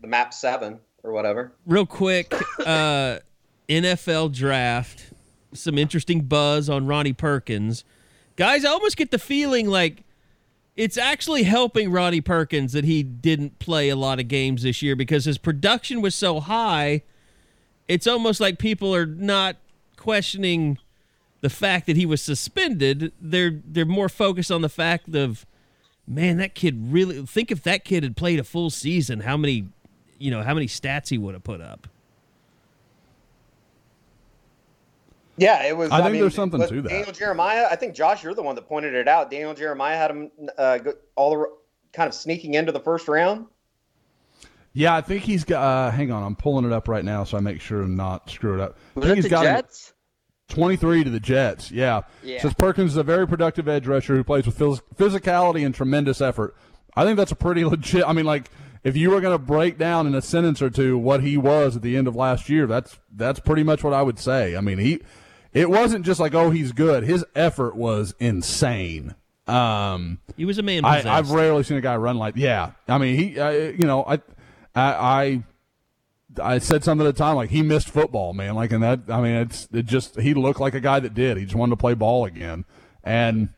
the Map 7 or whatever. real quick, uh, NFL draft. Some interesting buzz on Ronnie Perkins. Guys, I almost get the feeling like it's actually helping Ronnie Perkins that he didn't play a lot of games this year because his production was so high. It's almost like people are not questioning the fact that he was suspended. They're they're more focused on the fact of man, that kid really think if that kid had played a full season, how many you know, how many stats he would have put up. Yeah, it was. I think mean, there's something to that. Daniel Jeremiah, I think Josh, you're the one that pointed it out. Daniel Jeremiah had him uh, all the kind of sneaking into the first round. Yeah, I think he's got. Uh, hang on, I'm pulling it up right now so I make sure to not screw it up. I Was think it he's the got Jets? 23 to the Jets. Yeah. Yeah. Says Perkins is a very productive edge rusher who plays with phys- physicality and tremendous effort. I think that's a pretty legit. I mean, like if you were going to break down in a sentence or two what he was at the end of last year, that's that's pretty much what I would say. I mean, he it wasn't just like oh he's good. His effort was insane. Um, He was a man I, i've rarely seen a guy run like yeah. I mean he, uh, you know, I, I, I, I said something at the time like he missed football, man. Like and that, I mean, it's it just he looked like a guy that did. He just wanted to play ball again, and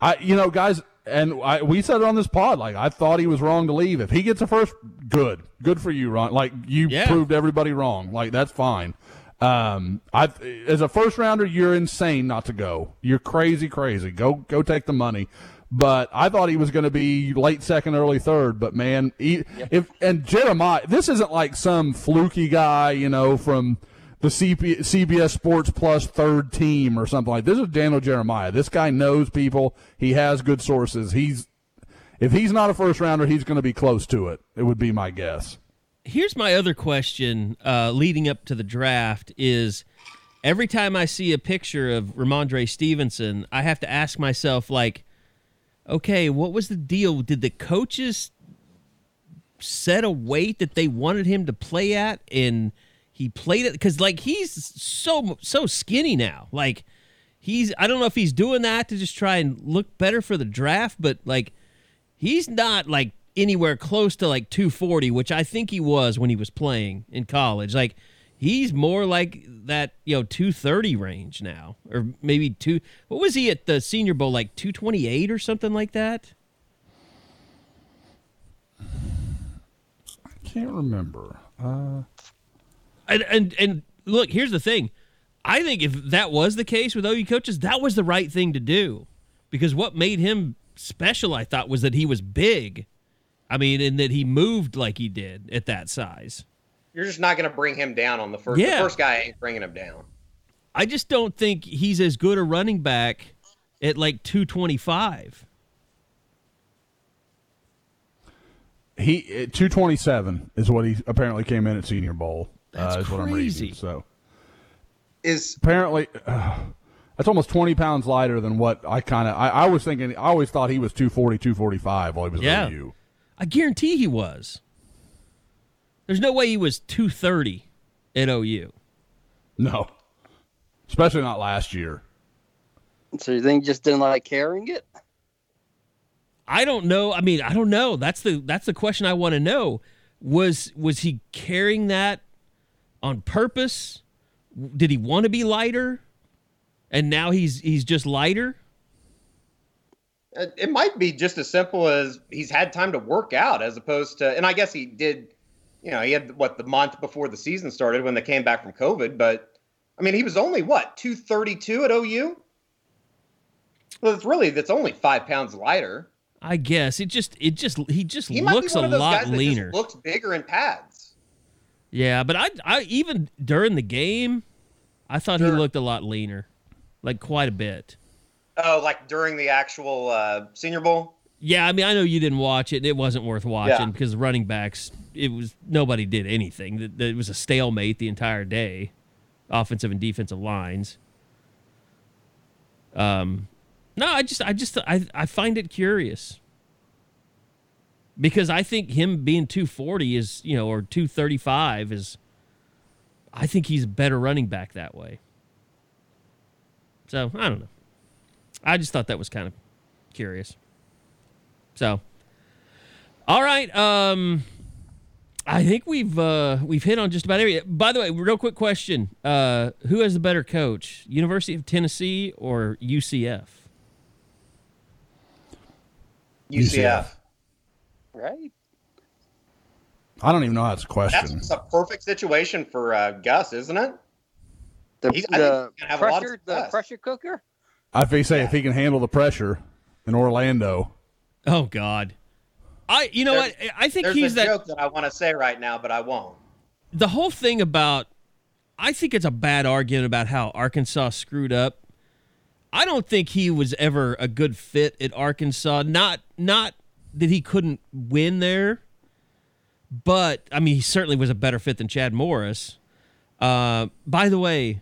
I, you know, guys, and I, we said it on this pod. Like I thought he was wrong to leave. If he gets a first, good, good for you, Ron. Like you Yeah. proved everybody wrong. Like that's fine. Um, I as a first rounder, you're insane not to go. You're crazy, crazy. Go, go take the money. But I thought he was going to be late second, early third. But man, he, if and Jeremiah, this isn't like some fluky guy, you know, from the CP, CBS Sports Plus third team or something like. This is Daniel Jeremiah. This guy knows people. He has good sources. He's if he's not a first rounder, he's going to be close to it. It would be my guess. Here's my other question uh, leading up to the draft is every time I see a picture of Rhamondre Stevenson, I have to ask myself, like, okay, what was the deal? Did the coaches set a weight that they wanted him to play at and he played it because like he's so so skinny now like he's i don't know if he's doing that to just try and look better for the draft but like he's not like anywhere close to like 240 which i think he was when he was playing in college like he's more like that, you know, 230 range now, or maybe two. What was he at the Senior Bowl, like 228 or something like that? I can't remember. Uh, and, and and look, here's the thing. I think if that was the case with OU coaches, that was the right thing to do, because what made him special, I thought, was that he was big. I mean, and that he moved like he did at that size. You're just not going to bring him down on the first. Yeah. The first guy ain't bringing him down. I just don't think he's as good a running back at like 225. he uh, 227 is what he apparently came in at Senior Bowl. That's uh, is what I'm crazy. reading. So Is apparently, uh, that's almost 20 pounds lighter than what I kind of. I, I was thinking. I always thought he was 240, 245 while he was Yeah. at OU. I guarantee he was. There's no way he was 230 at OU. No, especially not last year. So you think he just didn't like carrying it? I don't know. I mean, I don't know. That's the that's the question I want to know. Was was he carrying that on purpose? Did he want to be lighter? And now he's he's just lighter? Uh, it might be just as simple as he's had time to work out, as opposed to. And I guess he did. You know, he had what the month before the season started when they came back from COVID. But I mean, he was only what 232 at OU. Well, it's really that's only five pounds lighter. I guess it just it just he just He looks a lot leaner. looks bigger in pads. yeah, but I I even during the game, I thought he looked a lot leaner, like quite a bit. Oh, like during the actual uh, Senior Bowl. Yeah, I mean, I know you didn't watch it. It wasn't worth watching Yeah. because the running backs, it was nobody did anything. It- It was a stalemate the entire day, offensive and defensive lines. Um, no, I just, I just, I, I find it curious because I think him being two forty is, you know, or two thirty five is, I think he's a better running back that way. So I don't know. I just thought that was kind of curious. So, all right. Um, I think we've uh, we've hit on just about every. By the way, real quick question: uh, Who has the better coach, University of Tennessee or UCF? UCF. Right. I don't even know how that's a question. That's a perfect situation for uh, Gus, isn't it? The, He's- I think the he's gonna a lot of pressure, the pressure cooker. I think say if he can handle the pressure in Orlando, Oh God, I you know There's- what? I think There's he's a that. joke that I want to say right now, but I won't. the whole thing about I think it's a bad argument about how Arkansas screwed up. I don't think he was ever a good fit at Arkansas. Not not that he couldn't win there, but I mean he certainly was a better fit than Chad Morris. Uh, by the way,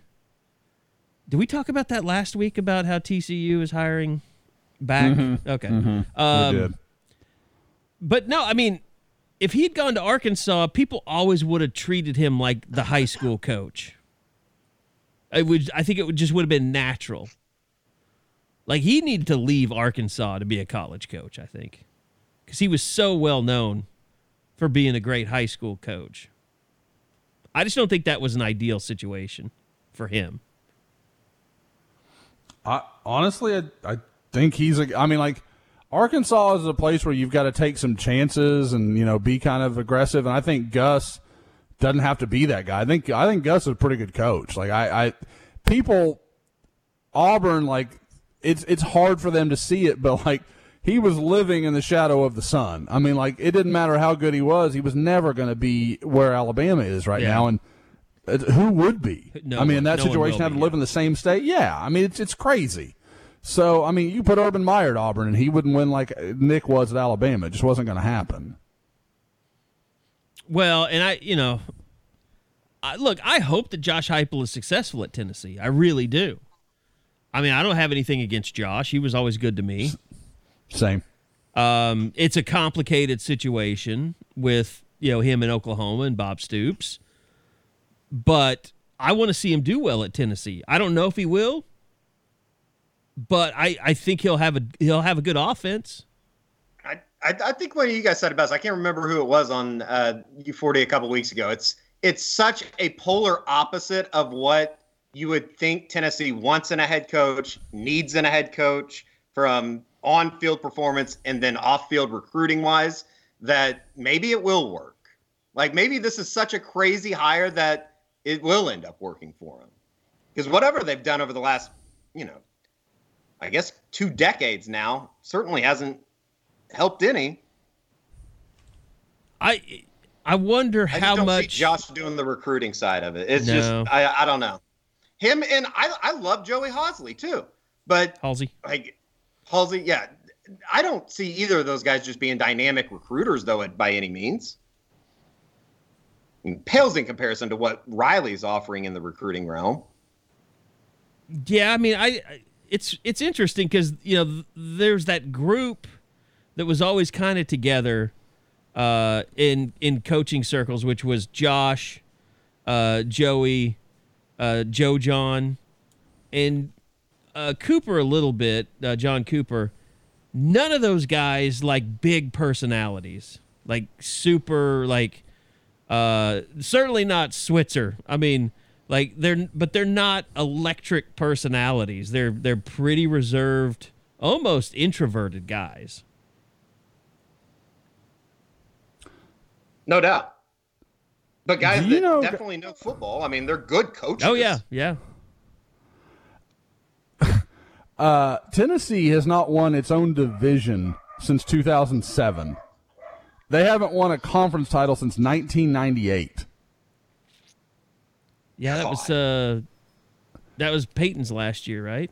did we talk about that last week about how TCU is hiring back? Okay. Um, we did. but no, I mean, if he'd gone to Arkansas, people always would have treated him like the high school coach. It would, I think, it would just would have been natural. Like he needed to leave Arkansas to be a college coach. I think because he was so well known for being a great high school coach. I just don't think that was an ideal situation for him. I honestly, I, I think he's a. I mean, like Arkansas is a place where you've got to take some chances and you know be kind of aggressive. And I think Gus doesn't have to be that guy. I think I think Gus is a pretty good coach. Like I, I people Auburn like it's it's hard for them to see it, but like he was living in the shadow of the sun. I mean, like it didn't matter how good he was, he was never going to be where Alabama is right Yeah. now. And who would be? No I mean, in that no situation, have to live yeah. in the same state. Yeah, I mean, it's it's crazy. So I mean, you put Urban Meyer at Auburn, and he wouldn't win like Nick was at Alabama. It just wasn't going to happen. Well, and I, you know, I, look, I hope that Josh Heupel is successful at Tennessee. I really do. I mean, I don't have anything against Josh. He was always good to me. Same. Um, it's a complicated situation with you know him in Oklahoma and Bob Stoops, but I want to see him do well at Tennessee. I don't know if he will, but I, I think he'll have a he'll have a good offense. I, I, I think of you guys said it best. I can't remember who it was on uh, U40 a couple weeks ago. It's it's such a polar opposite of what you would think Tennessee wants in a head coach, needs in a head coach from on field performance and then off field recruiting wise, that maybe it will work. Like maybe this is such a crazy hire that it will end up working for them. Because whatever they've done over the last, you know, I guess two decades now certainly hasn't helped any. I I wonder I how much Josh doing the recruiting side of it. It's No. just I I don't know. Him and I I love Joey Halzle too, but Halzle. like Halzle, yeah, I don't see either of those guys just being dynamic recruiters though by any means. Pales in comparison to what Riley's offering in the recruiting realm. Yeah, I mean, I I- it's it's interesting because you know there's that group that was always kind of together uh, in in coaching circles, which was Josh, uh, Joey, uh, Joe John, and uh, Cooper a little bit, uh, John Cooper. None of those guys like big personalities, like super like uh, certainly not Switzer. I mean, like they're but they're not electric personalities. They're they're pretty reserved, almost introverted guys. No doubt. But guys Do you that know- definitely know football. I mean, they're good coaches. Oh yeah, yeah. Uh, Tennessee has not won its own division since 2007. They haven't won a conference title since 1998. Yeah, that was uh that was Peyton's last year, right?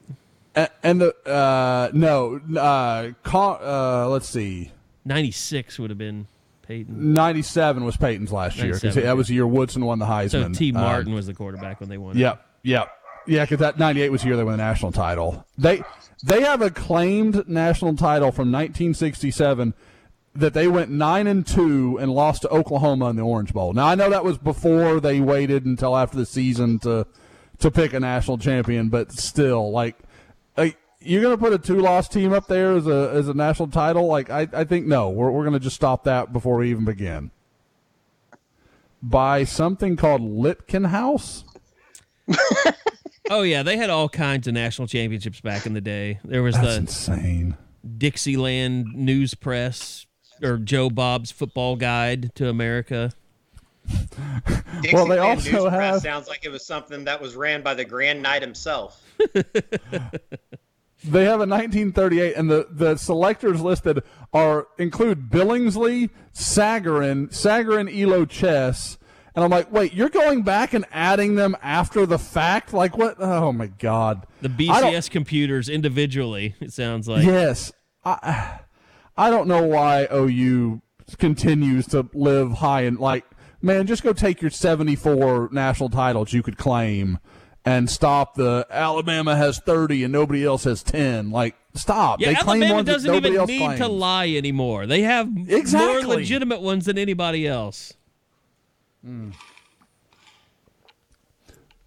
A- And the uh, no, uh, con- uh, let's see, 96 would have been Peyton. 97 was Peyton's last year because that was the year Woodson won the Heisman. So. T Uh, Martin was the quarterback when they won. it. Yep, yep, yeah. Because that '98 was the year they won the national title. They they have a claimed national title from 1967 that they went nine and two and lost to Oklahoma in the Orange Bowl. Now I know that was before they waited until after the season to to pick a national champion, but still, like, like you're gonna put a two loss team up there as a as a national title? Like, I I think no, we're we're gonna just stop that before we even begin. By something called Litkenhous. Oh yeah, they had all kinds of national championships back in the day. There was That's the insane. Dixieland News Press or Joe Bob's Football Guide to America. Well, they Dixieland also News Press have- sounds like it was something that was ran by the Grand Knight himself. They have a 1938, and the, the selectors listed are include Billingsley, Sagarin, Sagarin, Elo Chess, and I'm like, wait, you're going back and adding them after the fact? Like what? Oh my god! The BCS computers individually. It sounds like. yes, I I don't know why OU continues to live high and like, man, just go take your 74 national titles you could claim. And stop the Alabama has 30 and nobody else has 10. Like, stop. Yeah, they claim Alabama doesn't even need claims. to lie anymore. They have Exactly. more legitimate ones than anybody else.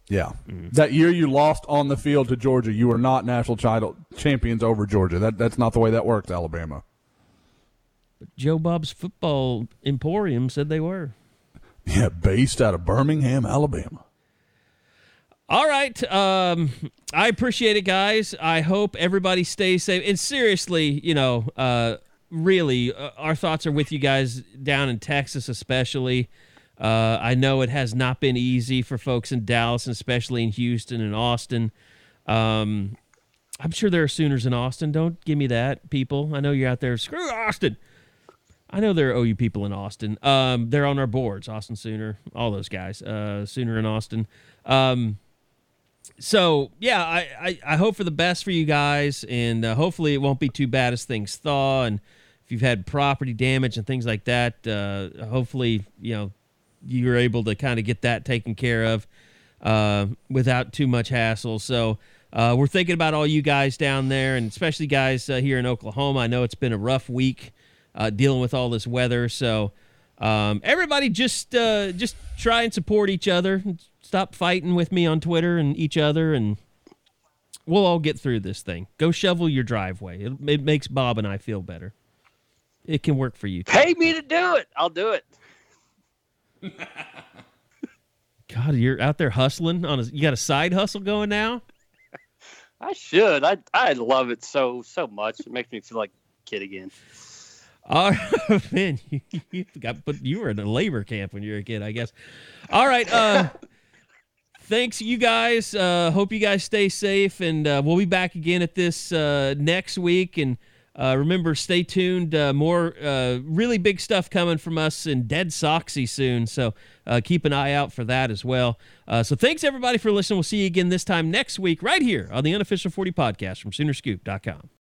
Yeah. Mm-hmm. That year you lost on the field to Georgia, you were not national title champions over Georgia. That that's not the way that works, Alabama. Joe Bob's Football Emporium said they were. Yeah, based out of Birmingham, Alabama. All right. Um, I appreciate it, guys. I hope everybody stays safe. And seriously, you know, uh, really, uh, our thoughts are with you guys down in Texas, especially. Uh, I know it has not been easy for folks in Dallas, and especially in Houston and Austin. Um, I'm sure there are Sooners in Austin. Don't give me that, people. I know you're out there. Screw Austin. I know there are OU people in Austin. Um, they're on our boards, Austin Sooner, all those guys, uh, Sooner in Austin. Um, so yeah, I, I, I hope for the best for you guys, and uh, hopefully it won't be too bad as things thaw. And if you've had property damage and things like that, uh, hopefully you know you're able to kind of get that taken care of uh, without too much hassle. So uh, we're thinking about all you guys down there, and especially guys uh, here in Oklahoma. I know it's been a rough week uh, dealing with all this weather. So um, everybody, just uh, just try and support each other. Stop fighting with me on Twitter and each other, and we'll all get through this thing. Go shovel your driveway. It, it makes Bob and I feel better. It can work for you. Pay me to do it. I'll do it. God, you're out there hustling on a. You got a side hustle going now. I should. I I love it so so much. It makes me feel like a kid again. Right, man, you, you got but you were in a labor camp when you were a kid, I guess. All right, uh, thanks you guys. Uh, hope you guys stay safe, and uh, we'll be back again at this uh, next week. And uh, remember, stay tuned. Uh, more uh, really big stuff coming from us in Dead Soxy soon, so keep an eye out for that as well. So thanks everybody for listening. We'll see you again this time next week, right here on the unofficial 40 podcast from Soonerscoop.com.